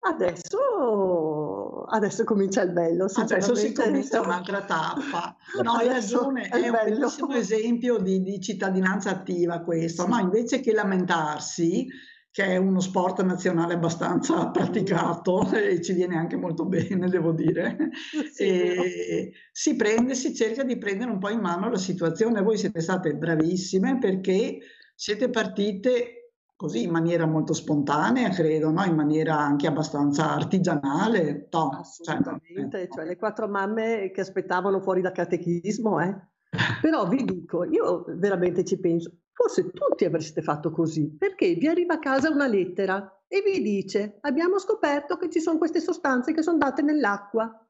Adesso, adesso comincia il bello. Adesso si comincia un'altra tappa. No, hai ragione, è, è un bellissimo esempio di, di, cittadinanza attiva questo. No, invece che lamentarsi, che è uno sport nazionale abbastanza praticato e ci viene anche molto bene, devo dire. Sì, si prende, si cerca di prendere un po' in mano la situazione. Voi siete state bravissime perché siete partite così in maniera molto spontanea, credo, no? in maniera anche abbastanza artigianale. No, Assolutamente, cioè, cioè le quattro mamme che aspettavano fuori da catechismo, eh? Però vi dico, io veramente ci penso, Forse tutti avreste fatto così, perché vi arriva a casa una lettera e vi dice abbiamo scoperto che ci sono queste sostanze che sono andate nell'acqua.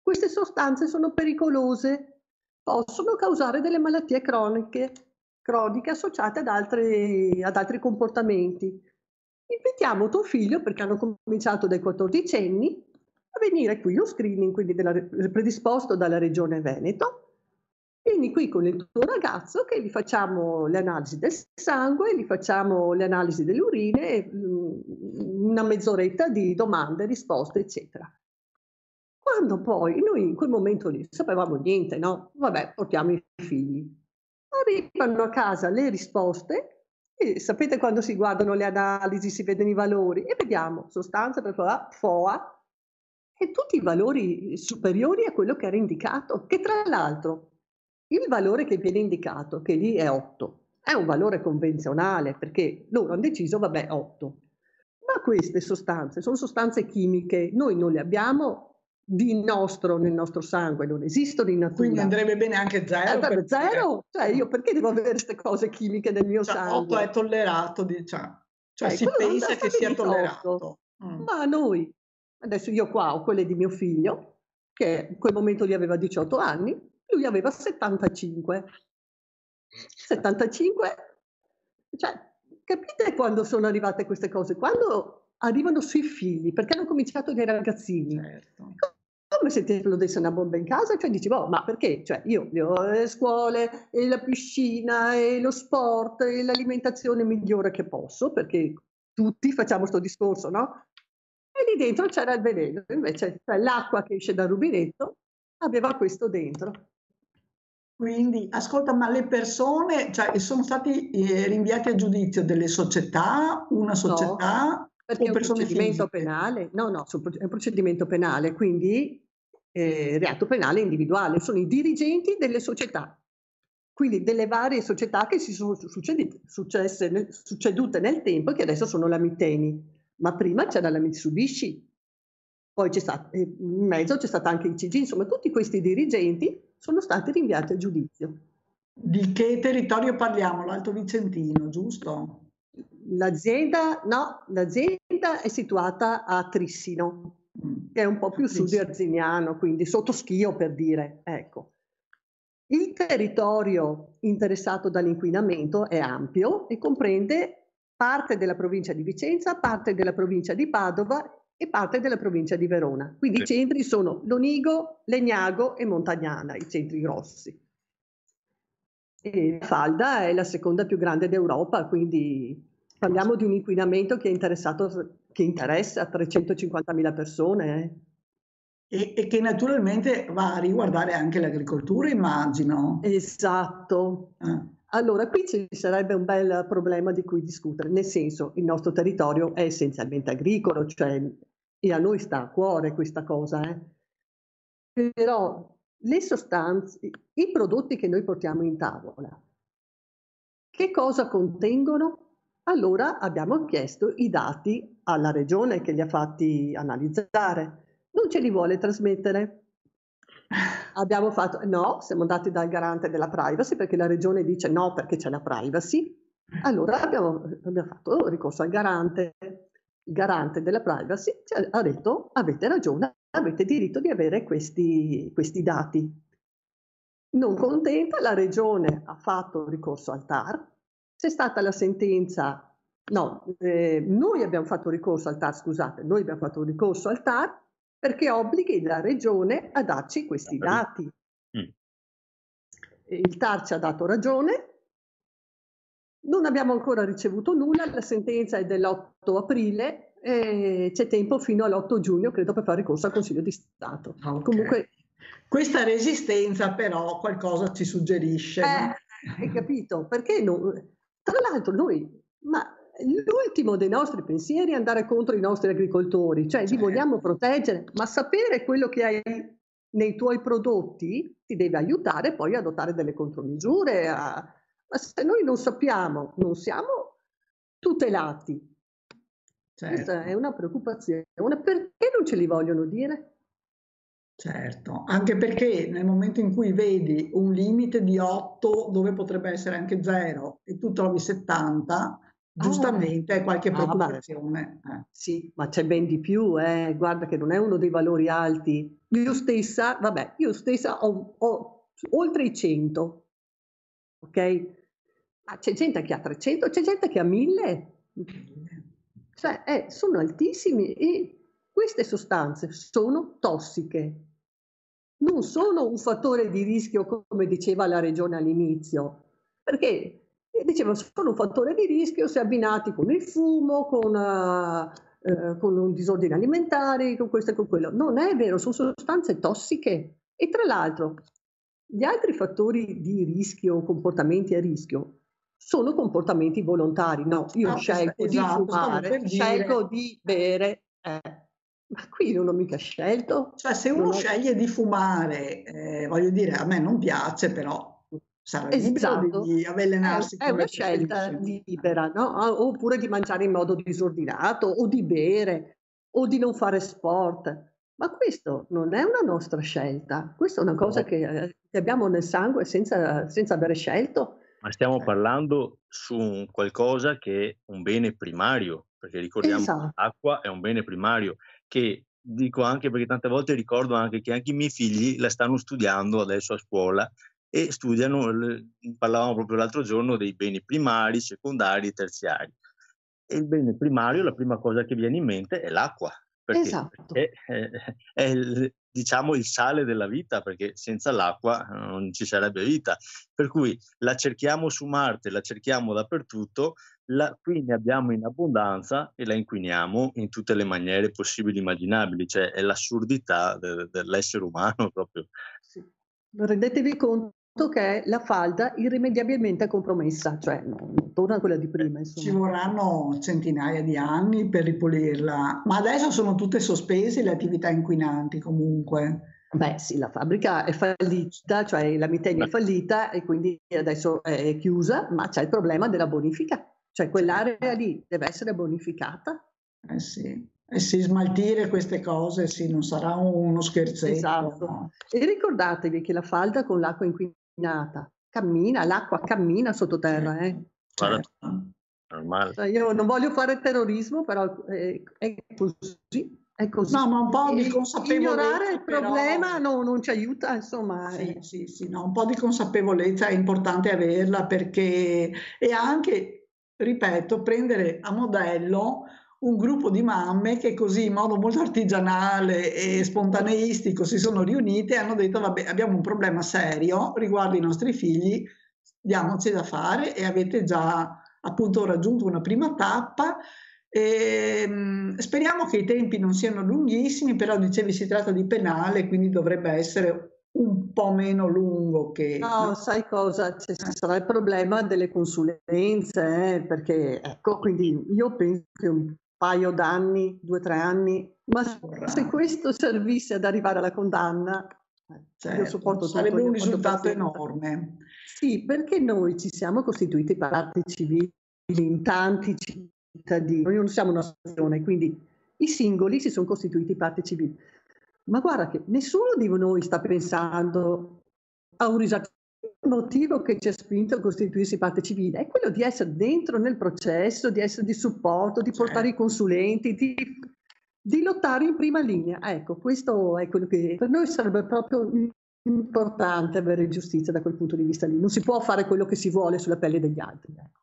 Queste sostanze sono pericolose, possono causare delle malattie croniche, croniche associate ad altri, ad altri comportamenti. Invitiamo tuo figlio, perché hanno cominciato dai 14 anni, a venire qui, lo screening quindi della, predisposto dalla Regione Veneto, Vieni qui con il tuo ragazzo che gli facciamo le analisi del sangue, gli facciamo le analisi delle urine, mm, una mezz'oretta di domande, risposte, eccetera. Quando poi noi in quel momento lì sapevamo niente, no? Vabbè, portiamo i figli. Arrivano a casa le risposte e sapete quando si guardano le analisi, si vedono i valori e vediamo sostanza per FOA, FOA e tutti i valori superiori a quello che era indicato, che tra l'altro il valore che viene indicato, che lì è 8, è un valore convenzionale perché loro hanno deciso, vabbè, 8. Ma queste sostanze sono sostanze chimiche, noi non le abbiamo di nostro nel nostro sangue, non esistono in natura. Quindi andrebbe bene anche zero. Eh, zero? Cioè io perché devo avere queste cose chimiche nel mio Cioè, sangue? 8 è tollerato, diciamo. Cioè Eh, si pensa che sia essere 18. tollerato. Mm. Ma noi, adesso io qua ho quelle di mio figlio, che in quel momento gli aveva 18 anni, lui aveva 75. 75, cioè, capite quando sono arrivate queste cose? Quando arrivano sui figli, perché hanno cominciato dai ragazzini. Certo. Come se ti esplodesse una bomba in casa, cioè dici, boh, ma perché? Cioè, io ho le scuole, e la piscina, lo sport, e l'alimentazione migliore che posso, perché tutti facciamo questo discorso, no? E lì dentro c'era il veleno, invece cioè, l'acqua che esce dal rubinetto aveva questo dentro. Quindi, ascolta, ma le persone, cioè, sono stati eh, rinviati a giudizio delle società, una società Perché o è un procedimento fisiche? penale? No, no, è un procedimento penale, quindi eh, reato penale individuale, sono i dirigenti delle società, quindi delle varie società che si sono successe succedute nel tempo e che adesso sono la Miteni, ma prima c'era la Mitsubishi, poi c'è stato, eh, in mezzo c'è stata anche ICG, insomma tutti questi dirigenti sono stati rinviati a giudizio. Di che territorio parliamo? L'Alto Vicentino, giusto? L'azienda, no, l'azienda è situata a Trissino, Mm. che è un po' più su di Trissino. Arzignano, quindi sotto Schio per dire, ecco. Il territorio interessato dall'inquinamento è ampio e comprende parte della provincia di Vicenza, parte della provincia di Padova e parte della provincia di Verona. Quindi i centri sono Lonigo, Legnago e Montagnana, i centri grossi. E la Falda è la seconda più grande d'Europa, quindi parliamo di un inquinamento che, è interessato, che interessa 350.000 persone. eh. E, e che naturalmente va a riguardare anche l'agricoltura, immagino. Esatto. Eh. Allora, qui ci sarebbe un bel problema di cui discutere, nel senso il nostro territorio è essenzialmente agricolo, cioè e a noi sta a cuore questa cosa, eh. Però le sostanze, i prodotti che noi portiamo in tavola, che cosa contengono? Allora abbiamo chiesto i dati alla regione che li ha fatti analizzare. Non ce li vuole trasmettere. Abbiamo fatto, no, siamo andati dal garante della privacy perché la regione dice no perché c'è la privacy. Allora abbiamo, abbiamo fatto ricorso al garante. Il garante della privacy ci ha, ha detto avete ragione, avete diritto di avere questi, questi dati. Non contenta, la regione ha fatto ricorso al TAR, c'è stata la sentenza, no, eh, noi abbiamo fatto ricorso al TAR, scusate, noi abbiamo fatto ricorso al TAR perché obblighi la regione a darci questi dati. Mm. Il TAR ci ha dato ragione, non abbiamo ancora ricevuto nulla, la sentenza è dell'8 aprile e c'è tempo fino all'8 giugno, credo, per fare ricorso al Consiglio di Stato. Ok. Comunque, Questa resistenza però qualcosa ci suggerisce. no? eh, hai capito? Perché no? Tra l'altro noi, ma l'ultimo dei nostri pensieri è andare contro i nostri agricoltori, cioè li Certo. vogliamo proteggere, ma sapere quello che hai nei tuoi prodotti ti deve aiutare poi ad adottare delle contromisure. a- Ma se noi non sappiamo, non siamo tutelati. Certo. Questa è una preoccupazione. Perché non ce li vogliono dire? Certo, anche perché nel momento in cui vedi un limite di 8 dove potrebbe essere anche 0 e tu trovi 70, giustamente hai qualche Ah, vabbè. preoccupazione. eh. Sì, ma c'è ben di più, eh. Guarda che non è uno dei valori alti. Io stessa, vabbè, io stessa ho, ho oltre i 100, ok? Ma c'è gente che ha 300, c'è gente che ha 1000. Cioè, eh, sono altissimi e queste sostanze sono tossiche. Non sono un fattore di rischio, come diceva la regione all'inizio, perché e dicevo, sono un fattore di rischio se abbinati con il fumo, con, eh, eh, con un disordine alimentare, con questo e con quello. Non è vero, sono sostanze tossiche. E tra l'altro, gli altri fattori di rischio, comportamenti a rischio, sono comportamenti volontari. No, io Ah, scelgo esatto, di fumare, scelgo di bere. eh. Ma qui non ho mica scelto. Cioè, se Non uno ho- sceglie di fumare, eh, voglio dire, a me non piace, però sarà libero Esatto. di avvelenarsi È, è una scelta libera, no? Oppure di mangiare in modo disordinato, o di bere, o di non fare sport. Ma questo non è una nostra scelta, questa è una cosa No. che, eh, che abbiamo nel sangue senza, senza avere scelto. Ma stiamo Eh. parlando su un qualcosa che è un bene primario, perché ricordiamo che Esatto. l'acqua è un bene primario, che dico anche perché tante volte ricordo anche che anche i miei figli la stanno studiando adesso a scuola e studiano, parlavamo proprio l'altro giorno dei beni primari, secondari e terziari. E il bene primario, la prima cosa che viene in mente è l'acqua, perché, Esatto. perché è, è il, diciamo il sale della vita, perché senza l'acqua eh, non ci sarebbe vita. Per cui la cerchiamo su Marte, la cerchiamo dappertutto, la, qui ne abbiamo in abbondanza e la inquiniamo in tutte le maniere possibili e immaginabili, cioè è l'assurdità de- dell'essere umano proprio. Sì. Rendetevi conto che la falda irrimediabilmente compromessa, cioè non, non torna quella di prima, Ci insomma. vorranno centinaia di anni per ripulirla, ma adesso sono tutte sospese le attività inquinanti comunque. Beh, sì, la fabbrica è fallita, cioè la Miteni è fallita e quindi adesso è chiusa, ma c'è il problema della bonifica, cioè quell'area lì deve essere bonificata. Eh sì, eh sì, smaltire queste cose sì, non sarà uno scherzetto. Esatto. no? E ricordatevi che la falda con l'acqua inquinata cammina, l'acqua cammina sottoterra, eh. Certo. normale. Cioè, Io non voglio fare terrorismo, però eh, è così, è così. No, ma un po' di consapevolezza, Ignorare il però- problema no- non ci aiuta, insomma. Sì, eh. sì, sì, no, un po' di consapevolezza è importante averla perché e anche, ripeto, prendere a modello un gruppo di mamme che così in modo molto artigianale e spontaneistico si sono riunite e hanno detto vabbè abbiamo un problema serio riguardo i nostri figli, diamoci da fare e avete già appunto raggiunto una prima tappa. E, mm, speriamo che i tempi non siano lunghissimi, però dicevi si tratta di penale, quindi dovrebbe essere un po' meno lungo che... No, sai cosa? Ci sarà il problema delle consulenze, eh, perché ecco, quindi io penso che un paio d'anni, due o tre anni, ma se questo servisse ad arrivare alla condanna, io Certo, sopporto tutto. sarebbe io un risultato enorme. Sì, perché noi ci siamo costituiti parti civili in tanti cittadini, noi non siamo una nazione, quindi i singoli si sono costituiti parti civili. Ma guarda che nessuno di noi sta pensando a un risarcimento. Il motivo che ci ha spinto a costituirsi parte civile è quello di essere dentro nel processo, di essere di supporto, di portare i consulenti, di, di lottare in prima linea. Ecco, questo è quello che per noi sarebbe proprio importante avere giustizia da quel punto di vista lì. Non si può fare quello che si vuole sulla pelle degli altri. ecco.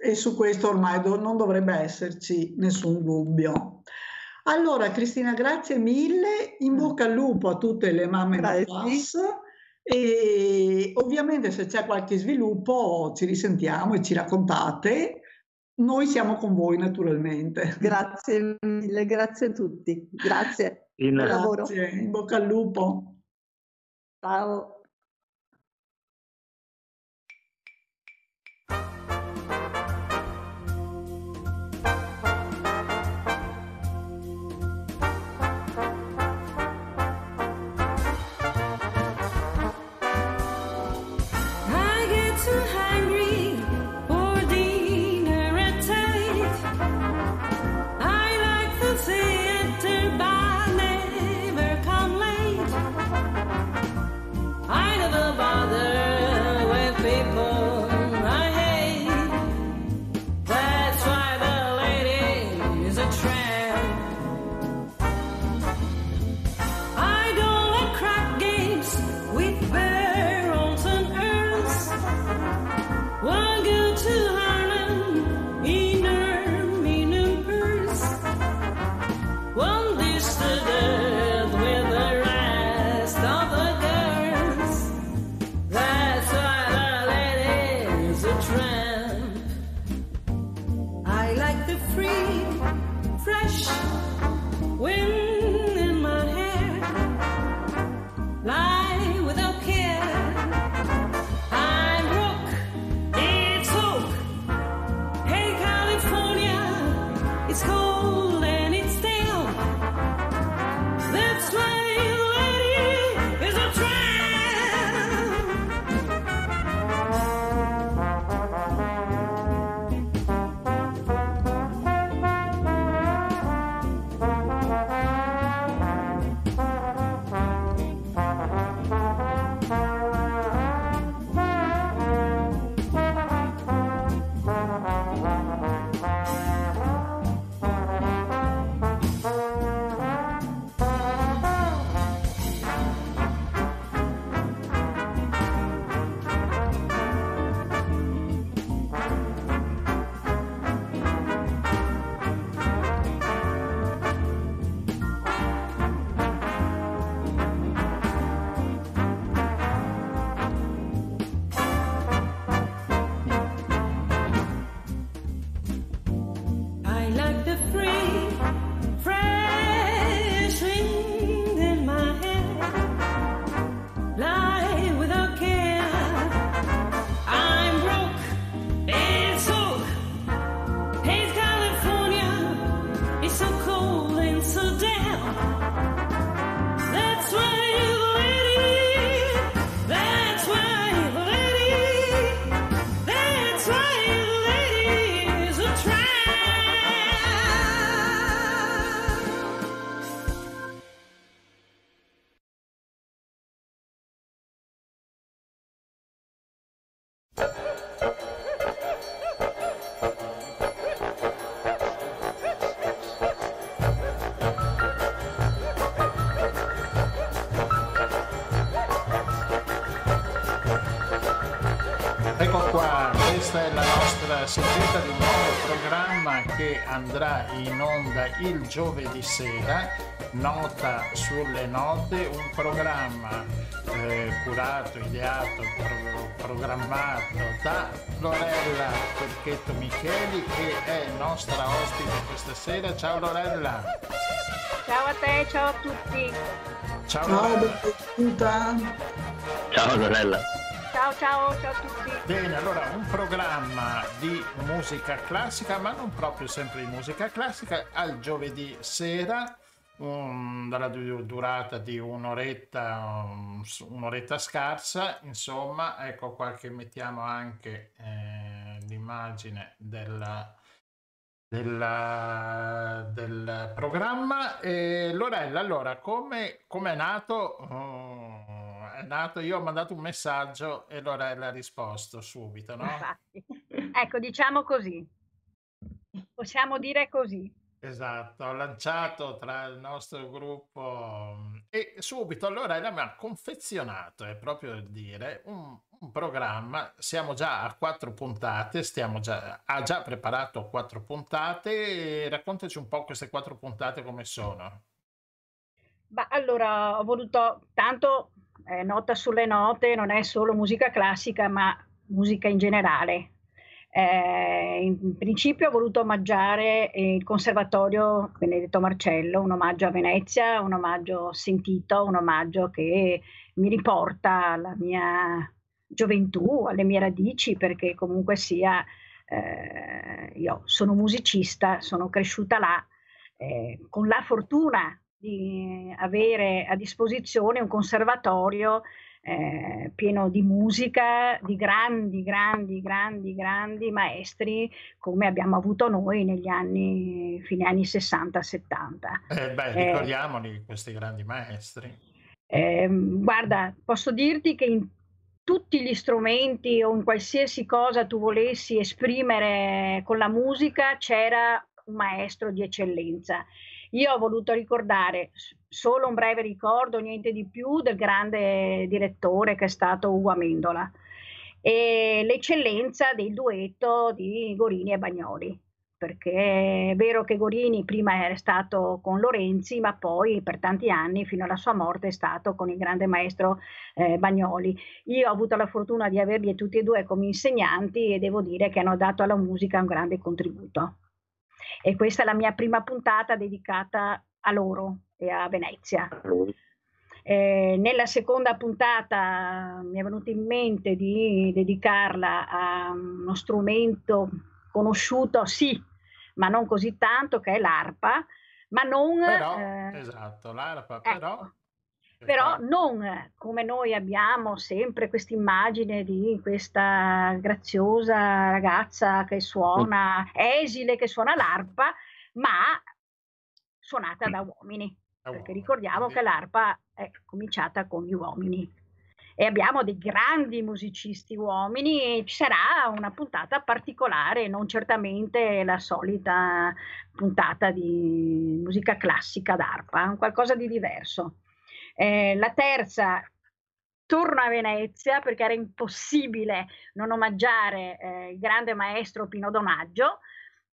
E su questo ormai do- non dovrebbe esserci nessun dubbio. Allora, Cristina, grazie mille. In bocca al lupo a tutte le mamme da Grazie. E ovviamente se c'è qualche sviluppo ci risentiamo e ci raccontate. Noi siamo con voi naturalmente. Grazie mille, grazie a tutti. Grazie. In- lavoro. Grazie, in bocca al lupo. Ciao. Andrà in onda il giovedì sera, Nota sulle note, un programma eh, curato, ideato, pro- programmato da Lorella Perchetto Micheli che è nostra ospite questa sera. Ciao Lorella! Ciao a te, ciao a tutti. Ciao, Ciao, Lorella. Ciao Lorella. Ciao ciao, ciao a tutti. Bene, allora un programma di musica classica, ma non proprio sempre di musica classica, al giovedì sera, um, dalla du- durata di un'oretta, um, un'oretta scarsa, insomma, ecco qua che mettiamo anche eh, l'immagine della, della- del programma. E Lorella, allora, come è nato? Oh, è nato, io ho mandato un messaggio e Lorella ha risposto subito, no? Infatti. Ecco, diciamo così. Possiamo dire così. Esatto, ho lanciato tra il nostro gruppo e subito Lorella mi ha confezionato, è proprio il dire, un, un programma. Siamo già a quattro puntate, stiamo già, ha già preparato quattro puntate. Raccontaci un po' queste quattro puntate come sono. Ma allora ho voluto, tanto eh, nota sulle note, non è solo musica classica, ma musica in generale. Eh, in principio ho voluto omaggiare il Conservatorio Benedetto Marcello, un omaggio a Venezia, un omaggio sentito, un omaggio che mi riporta alla mia gioventù, alle mie radici, perché comunque sia, eh, io sono musicista, sono cresciuta là, eh, con la fortuna di avere a disposizione un conservatorio eh, pieno di musica, di grandi, grandi, grandi, grandi maestri come abbiamo avuto noi negli anni, fine anni 60-70. Eh, beh, Eh, ricordiamoli questi grandi maestri. eh, guarda, posso dirti che in tutti gli strumenti o in qualsiasi cosa tu volessi esprimere con la musica c'era un maestro di eccellenza. Io ho voluto ricordare solo un breve ricordo, niente di più, del grande direttore che è stato Ugo Amendola e l'eccellenza del duetto di Gorini e Bagnoli perché è vero che Gorini prima era stato con Lorenzi, ma poi per tanti anni, fino alla sua morte, è stato con il grande maestro eh, Bagnoli. Io ho avuto la fortuna di averli tutti e due come insegnanti e devo dire che hanno dato alla musica un grande contributo. E questa è la mia prima puntata dedicata a loro e a Venezia. Eh, nella seconda puntata mi è venuto in mente di dedicarla a uno strumento conosciuto, sì, ma non così tanto, che è l'arpa, ma non, Però, eh, esatto, l'arpa, ecco, però... però non come noi abbiamo sempre questa immagine di questa graziosa ragazza che suona, esile, che suona l'arpa, ma suonata da uomini, da perché ricordiamo che l'arpa è cominciata con gli uomini. E abbiamo dei grandi musicisti uomini e ci sarà una puntata particolare, non certamente la solita puntata di musica classica d'arpa, un qualcosa di diverso. Eh, la terza torno a Venezia perché era impossibile non omaggiare eh, il grande maestro Pino Donaggio,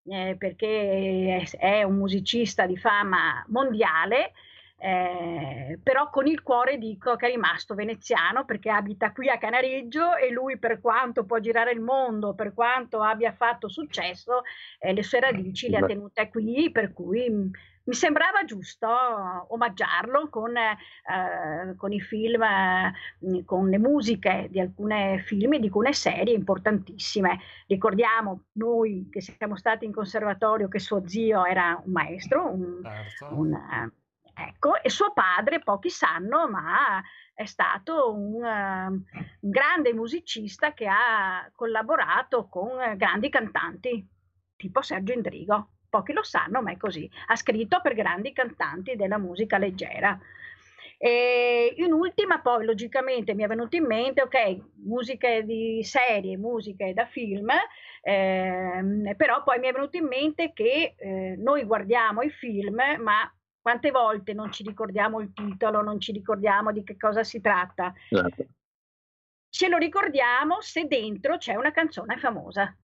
eh, perché è, un musicista di fama mondiale, eh, però con il cuore dico che è rimasto veneziano perché abita qui a Canareggio e lui per quanto può girare il mondo, per quanto abbia fatto successo, eh, le sue radici le ha tenute qui, per cui mh, mi sembrava giusto omaggiarlo con, eh, con i film, eh, con le musiche di alcune film e di alcune serie importantissime. Ricordiamo noi che siamo stati in conservatorio che suo zio era un maestro, un, Certo. un, eh, ecco, e suo padre, pochi sanno, ma è stato un, eh, un grande musicista che ha collaborato con grandi cantanti, tipo Sergio Indrigo. Pochi lo sanno, ma è così. Ha scritto per grandi cantanti della musica leggera. E in ultima, poi logicamente mi è venuto in mente, ok, musiche di serie, musiche da film, ehm, però poi mi è venuto in mente che eh, noi guardiamo i film, ma quante volte non ci ricordiamo il titolo, non ci ricordiamo di che cosa si tratta. Esatto. ce lo ricordiamo se dentro c'è una canzone famosa.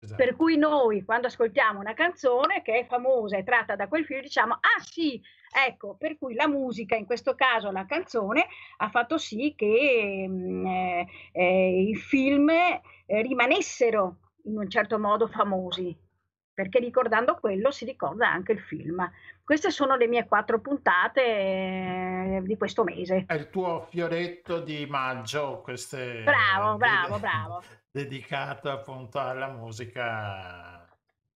Esatto. Per cui noi quando ascoltiamo una canzone che è famosa e tratta da quel film diciamo ah sì, ecco, per cui la musica, in questo caso la canzone, ha fatto sì che mm, eh, eh, i film eh, rimanessero in un certo modo famosi, perché ricordando quello si ricorda anche il film. Queste sono le mie quattro puntate eh, di questo mese. È il tuo fioretto di maggio, queste... Bravo, bravo, bravo. dedicato appunto alla musica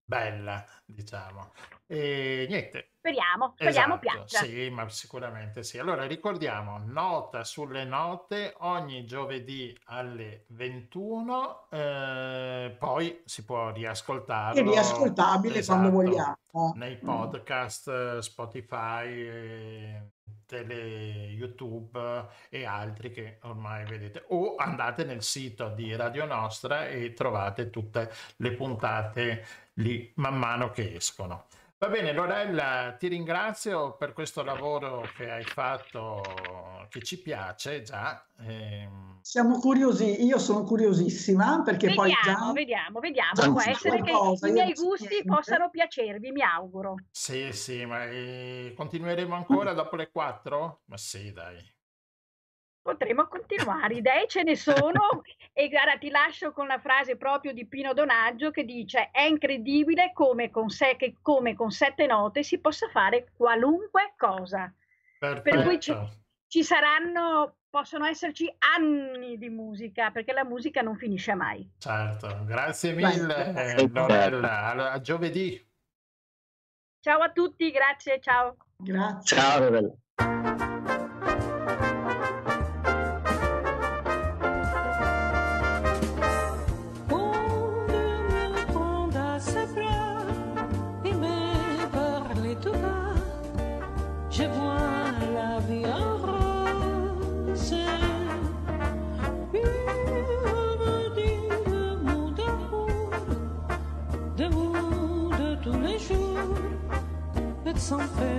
bella, diciamo. E niente. Speriamo, speriamo Esatto, piaccia. sì, ma sicuramente sì. Allora ricordiamo, nota sulle note ogni giovedì alle 21, eh, poi si può riascoltarlo. È riascoltabile quando esatto, vogliamo. nei podcast, eh, Spotify, eh, tele, YouTube e altri che ormai vedete. O andate nel sito di Radio Nostra e trovate tutte le puntate lì man mano che escono. Va bene, Lorella, ti ringrazio per questo lavoro che hai fatto, che ci piace già. ehm, Siamo curiosi, io sono curiosissima perché poi Vediamo, già vediamo, vediamo. già Può essere che qualcosa, i io miei gusti niente. possano piacervi, mi auguro. Sì, sì, ma eh, continueremo ancora dopo le 4? Ma sì, dai. Potremo continuare, idee ce ne sono e guarda, ti lascio con la frase proprio di Pino Donaggio che dice è incredibile come con, se- che come con sette note si possa fare qualunque cosa. Per cui ci, Perfetto. ci saranno, possono esserci anni di musica perché la musica non finisce mai. Certo, grazie mille, eh, Lorella. Allora, a giovedì. Ciao a tutti, grazie, ciao. grazie. Ciao Lorella. Viens roses, viens me dire mon amour, demain de tous les jours, de sans peur.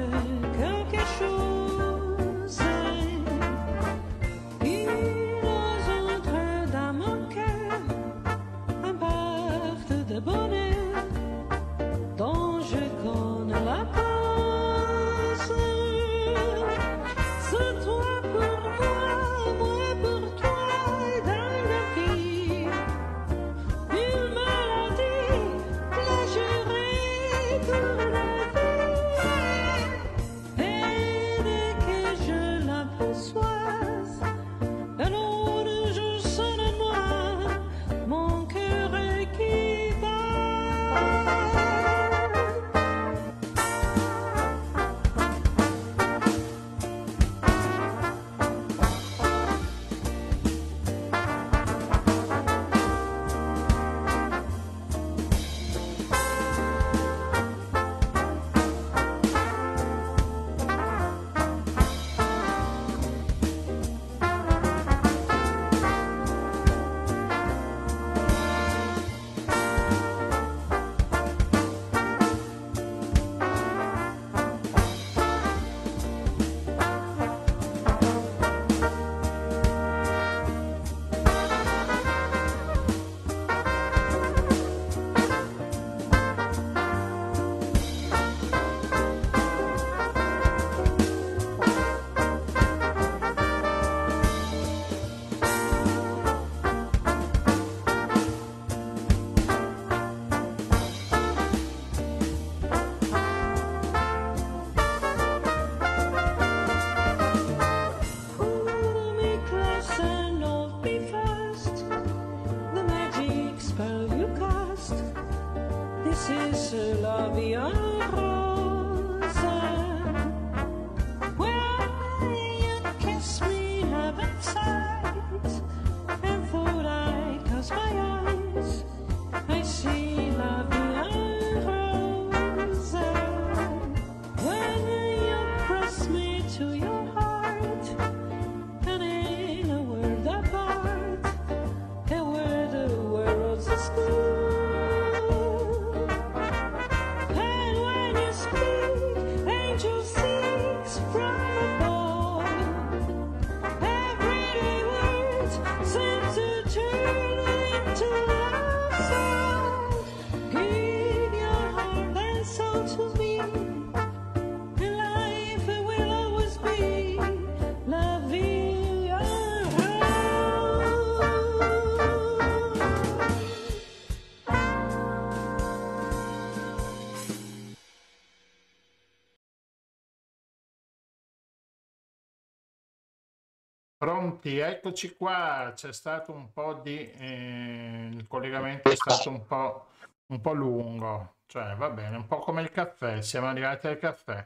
Pronti, eccoci qua. C'è stato un po' di... eh, il collegamento è stato un po', un po' lungo, cioè va bene, un po' come il caffè, siamo arrivati al caffè,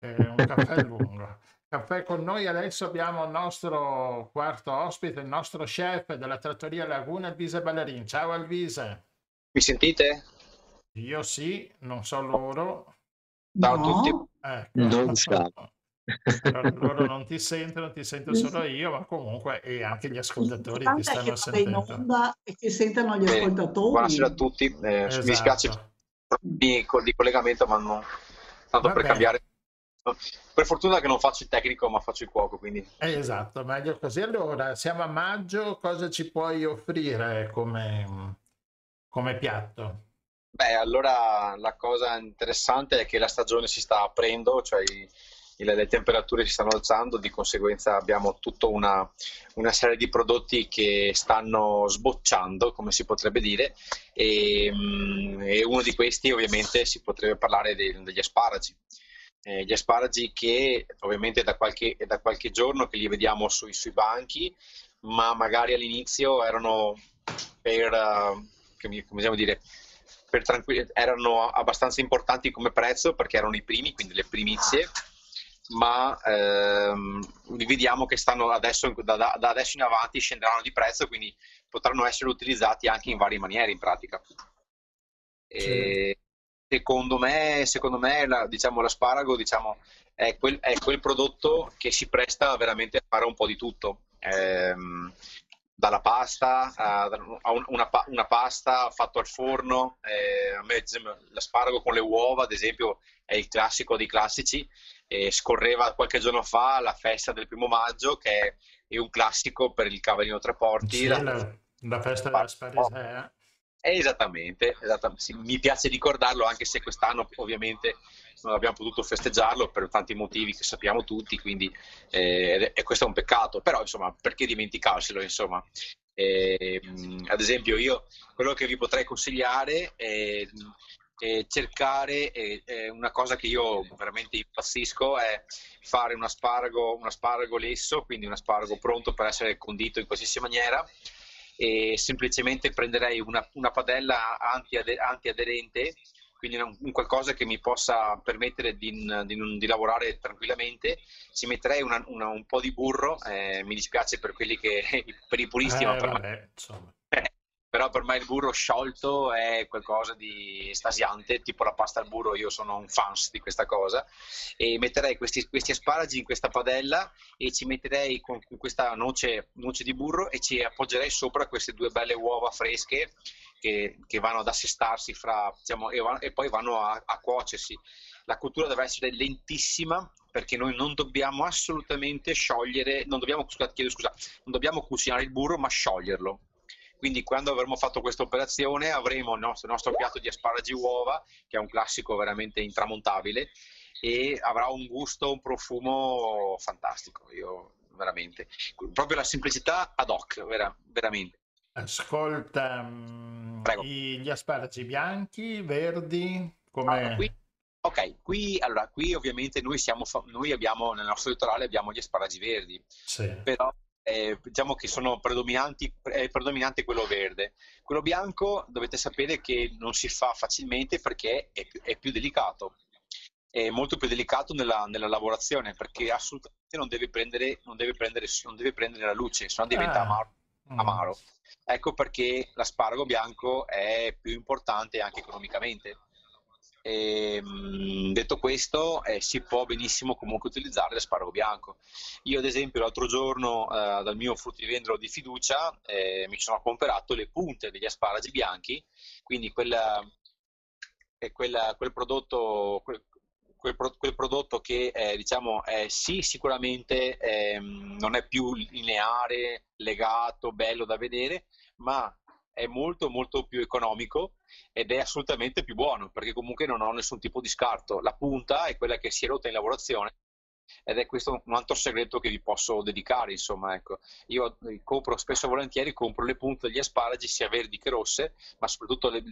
eh, un caffè lungo. Caffè con noi adesso abbiamo il nostro quarto ospite, il nostro chef della trattoria Laguna, Elvise Ballerin. Ciao Elvise. Mi sentite? Io sì, non so loro. Ciao a tutti. Ecco. Non siamo. Loro non ti sentono, ti sento solo io, ma comunque e anche gli ascoltatori ti stanno sentendo. onda e che sentano gli Eh, ascoltatori. buonasera a tutti. Eh, Mi dispiace Esatto. problemi col- di collegamento, ma non tanto per Vabbè. cambiare. Per fortuna che non faccio il tecnico, ma faccio il cuoco, quindi Eh, Esatto, meglio così. Allora, siamo a maggio, cosa ci puoi offrire come, come piatto? Beh, allora la cosa interessante è che la stagione si sta aprendo, cioè i- le temperature si stanno alzando, di conseguenza abbiamo tutta una, una serie di prodotti che stanno sbocciando, come si potrebbe dire, e, mm, e uno di questi ovviamente si potrebbe parlare de- degli asparagi. Eh, gli asparagi che ovviamente da qualche, da qualche giorno che li vediamo sui, sui banchi, ma magari all'inizio erano per, eh, come, come dire, erano abbastanza importanti come prezzo perché erano i primi, quindi le primizie, ma ehm, vediamo che stanno adesso, da, da- adesso in avanti scenderanno di prezzo, quindi potranno essere utilizzati anche in varie maniere in pratica. E secondo me, secondo me la- diciamo, l'asparago diciamo, è, quel, è quel prodotto che si presta veramente a fare un po' di tutto. Ehm, dalla pasta a, a un- una, una pasta fatta al forno, eh, a me, l'asparago con le uova, ad esempio, è il classico dei classici. E scorreva qualche giorno fa la festa del primo maggio, che è, un classico per il Cavallino Tre Porti. Sì, la- la, la festa della Sparisea. eh, Esattamente, esattamente. Sì, mi piace ricordarlo anche se quest'anno ovviamente non abbiamo potuto festeggiarlo per tanti motivi che sappiamo tutti, quindi eh, e questo è un peccato, però insomma perché dimenticarselo insomma. Eh, ad esempio io quello che vi potrei consigliare è, è cercare eh, eh, una cosa che io veramente impazzisco è fare un asparago, un asparago lesso, quindi un asparago pronto per essere condito in qualsiasi maniera e semplicemente prenderei una, una padella antiade- antiaderente, quindi un, un qualcosa che mi possa permettere di, di di lavorare tranquillamente. Ci metterei una- una- un po' di burro, eh, mi dispiace per quelli che, per i puristi, ma Eh, per me vabbè, insomma. Però per me il burro sciolto è qualcosa di estasiante, tipo la pasta al burro, io sono un fans di questa cosa, e metterei questi, questi asparagi in questa padella e ci metterei con con questa noce, noce di burro e ci appoggerei sopra queste due belle uova fresche che, che vanno ad assestarsi fra, diciamo, e, e poi vanno a, a cuocersi. La cottura deve essere lentissima perché noi non dobbiamo assolutamente sciogliere, non dobbiamo, scusa, chiedo scusa, non dobbiamo cucinare il burro ma scioglierlo. Quindi quando avremo fatto questa operazione avremo il nostro, il nostro piatto di asparagi uova, che è un classico veramente intramontabile, e avrà un gusto, un profumo fantastico, io veramente. Proprio la semplicità ad hoc, vera- veramente. Ascolta, mm, Prego. gli asparagi bianchi, verdi, come... qui, ok, qui, allora, qui ovviamente noi, siamo noi abbiamo, nel nostro litorale abbiamo gli asparagi verdi, Sì. però eh, diciamo che sono predominanti, è predominante quello verde. Quello bianco dovete sapere che non si fa facilmente perché è più, è più delicato, è molto più delicato nella, nella lavorazione perché assolutamente non deve prendere, non deve prendere, non deve prendere la luce, sennò diventa Ah. amaro. Mm. amaro. Ecco perché l'asparago bianco è più importante anche economicamente. E, mh, detto questo, eh, si può benissimo comunque utilizzare l'asparago bianco. Io, ad esempio, l'altro giorno eh, dal mio fruttivendolo di fiducia eh, mi sono comprato le punte degli asparagi bianchi, quindi quella, è quella- quel prodotto. Quel, quel pro- quel prodotto che eh, diciamo è sì sicuramente ehm, non è più lineare, legato, bello da vedere, ma è molto molto più economico ed è assolutamente più buono perché comunque non ho nessun tipo di scarto. La punta è quella che si è rotta in lavorazione ed è questo un altro segreto che vi posso dedicare, insomma, ecco. Io eh, compro spesso e volentieri compro le punte degli asparagi sia verdi che rosse, ma soprattutto le,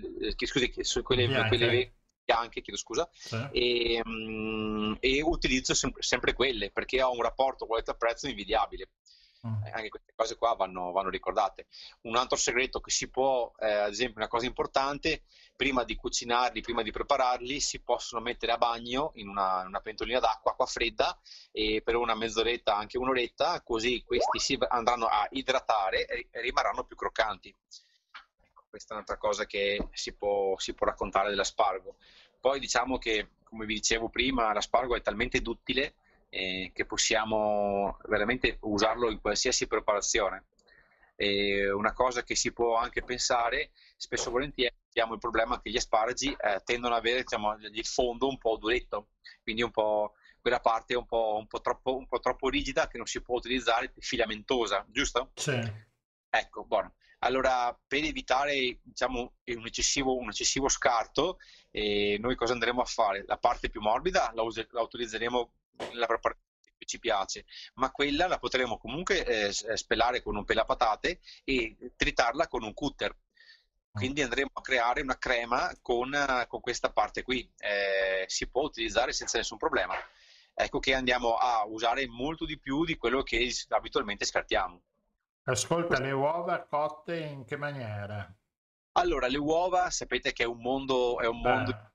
scusi, quelle, Bianche. quelle bianche, chiedo scusa, Sì. e, mm, e utilizzo sempre, sempre quelle perché ho un rapporto qualità-prezzo invidiabile. Mm. Anche queste cose qua vanno, vanno, ricordate. Un altro segreto che si può, eh, ad esempio, una cosa importante, prima di cucinarli, prima di prepararli, si possono mettere a bagno in una, una pentolina d'acqua, acqua fredda, per una mezz'oretta, anche un'oretta, così questi si andranno a idratare e rimarranno più croccanti. Ecco, questa è un'altra cosa che si può, si può raccontare dell'aspargo. Poi diciamo che, come vi dicevo prima, l'aspargo è talmente duttile eh, che possiamo veramente usarlo in qualsiasi preparazione. E una cosa che si può anche pensare, spesso e volentieri abbiamo il problema che gli asparagi eh, tendono ad avere diciamo, il fondo un po' duretto, quindi un po' quella parte un po', un po', troppo, un po troppo rigida che non si può utilizzare, filamentosa, giusto? Sì. Ecco, buono. Allora, per evitare diciamo, un, eccessivo, un eccessivo scarto, eh, noi cosa andremo a fare? La parte più morbida la, us- la utilizzeremo la preparazione che ci piace, ma quella la potremo comunque eh, eh spellare con un pelapatate e tritarla con un cutter. Quindi mm. andremo a creare una crema con, con questa parte qui. Eh, si può utilizzare senza nessun problema. Ecco che andiamo a usare molto di più di quello che abitualmente scartiamo. Ascolta, le uova cotte in che maniera? Allora, le uova sapete che è un mondo, è un mondo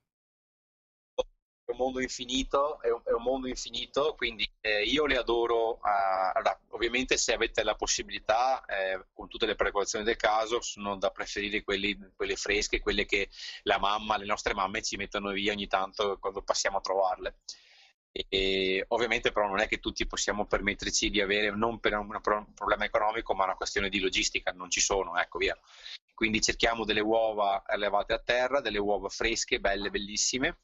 un mondo infinito, è un, è un mondo infinito, quindi eh, io le adoro. Eh, allora, ovviamente se avete la possibilità, eh, con tutte le precauzioni del caso, sono da preferire quelli, quelle fresche, quelle che la mamma, le nostre mamme ci mettono via ogni tanto quando passiamo a trovarle. E, ovviamente però non è che tutti possiamo permetterci di avere, non per un, un problema economico, ma una questione di logistica, non ci sono, ecco via. Quindi cerchiamo delle uova allevate a terra, delle uova fresche, belle, bellissime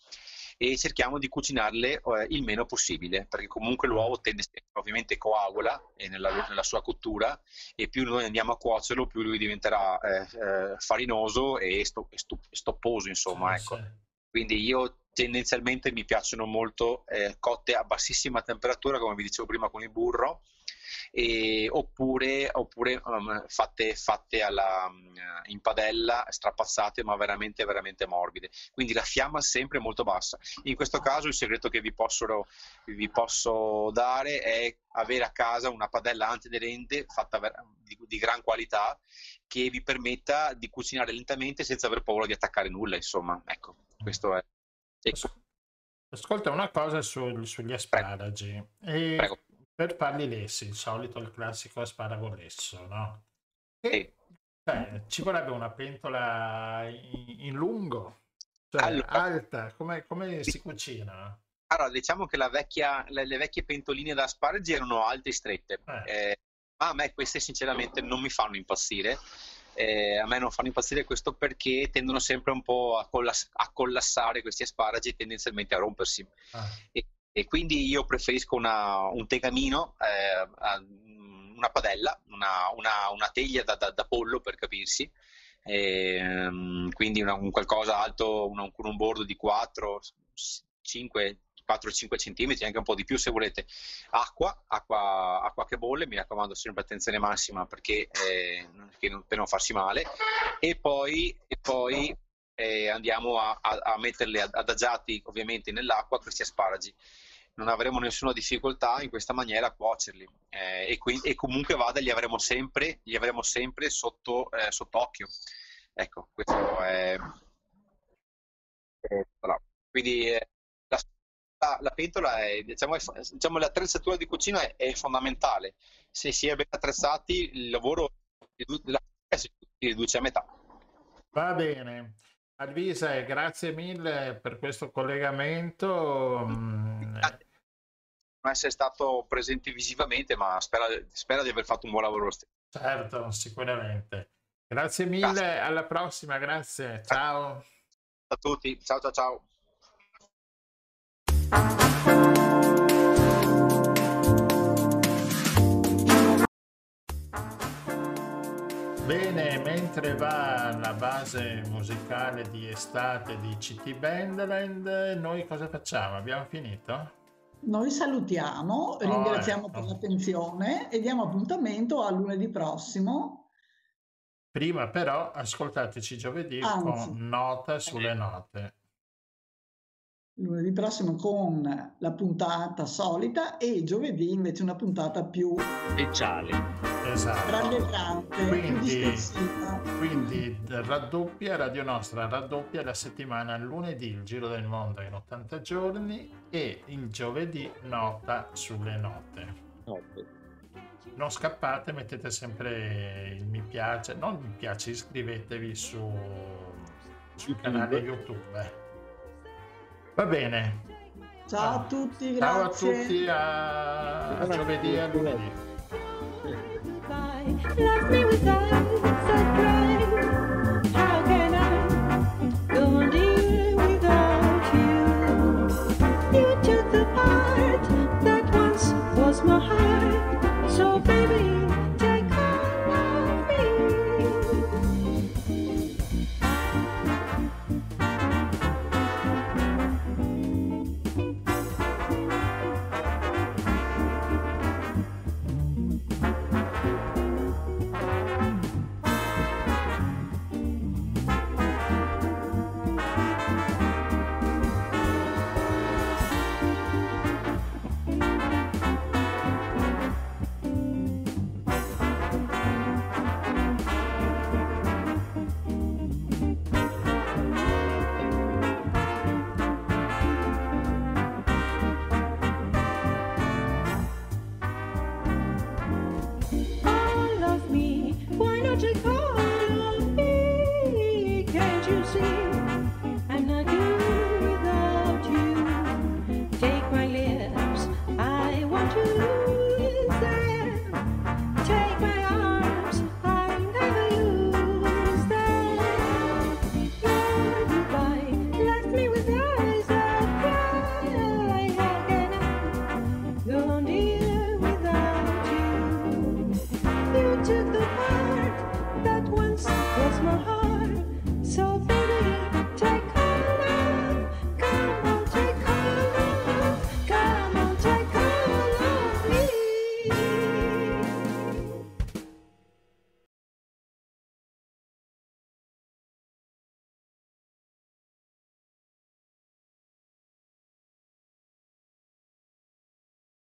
e cerchiamo di cucinarle eh, il meno possibile, perché comunque l'uovo tende ovviamente coagula nella, nella, sua cottura e più noi andiamo a cuocerlo, più lui diventerà eh, eh, farinoso e, sto, e stopposo, insomma. Sì, ecco. Quindi io tendenzialmente mi piacciono molto eh, cotte a bassissima temperatura, come vi dicevo prima con il burro, e, oppure, oppure um, fatte, fatte alla, um, in padella, strapazzate ma veramente veramente morbide. Quindi la fiamma sempre molto bassa. In questo caso il segreto che vi posso, vi posso dare è avere a casa una padella antiaderente fatta di, di gran qualità che vi permetta di cucinare lentamente senza aver paura di attaccare nulla, insomma. Ecco, questo è. Ecco. Ascolta una cosa sul, sugli asparagi. Prego. Prego per farli lessi, il solito, il classico asparago lesso, no? E, cioè, ci vorrebbe una pentola in, in lungo, cioè allora, alta, come, come si cucina? Allora, diciamo che vecchia, le, le, vecchie pentoline da asparagi erano alte e strette, eh. Eh, ma a me queste sinceramente non mi fanno impazzire. Eh, a me non fanno impazzire questo perché tendono sempre un po' a, collass- a collassare questi asparagi e tendenzialmente a rompersi. Ah. E e quindi io preferisco una, un tegamino, eh, una padella, una, una, una teglia da, da, da, pollo per capirsi, e, um, quindi un qualcosa alto, un, un bordo di 4, 5, 4-5 cm, anche un po' di più se volete. Acqua, acqua, acqua che bolle, mi raccomando sempre attenzione massima perché eh, per non farsi male. E poi, e poi eh, andiamo a, a, a metterli adagiati ovviamente nell'acqua questi asparagi non avremo nessuna difficoltà in questa maniera a cuocerli eh, e, quindi, e, comunque vada li avremo sempre, li avremo sempre sotto, eh, sott'occhio. Ecco, questo è... Eh, quindi la, la, pentola è, diciamo, è, diciamo, l'attrezzatura di cucina è, è, fondamentale. Se si è ben attrezzati il lavoro si riduce a metà. Va bene. Alvise, grazie mille per questo collegamento. Mm, non essere stato presente visivamente, ma spero, spero di aver fatto un buon lavoro stesso. Certo, sicuramente. Grazie mille, grazie. alla prossima, grazie. Ciao. A tutti, ciao ciao ciao. Bene, mentre va la base musicale di estate di CT Bandland, noi cosa facciamo? Abbiamo finito? Noi salutiamo, ringraziamo oh, ecco. per l'attenzione e diamo appuntamento a lunedì prossimo. Prima però ascoltateci giovedì Anzi. con nota sulle note. Lunedì prossimo con la puntata solita e giovedì invece una puntata più speciale. Esatto. rallegrante, più Quindi, quindi raddoppia, Radio Nostra raddoppia la settimana lunedì il Giro del Mondo in 80 giorni e il giovedì nota sulle note. Non scappate, mettete sempre il mi piace, non mi piace, iscrivetevi su, sul canale YouTube. Va bene. Ciao a tutti, Ciao a grazie. tutti, a, a giovedì e a lunedì.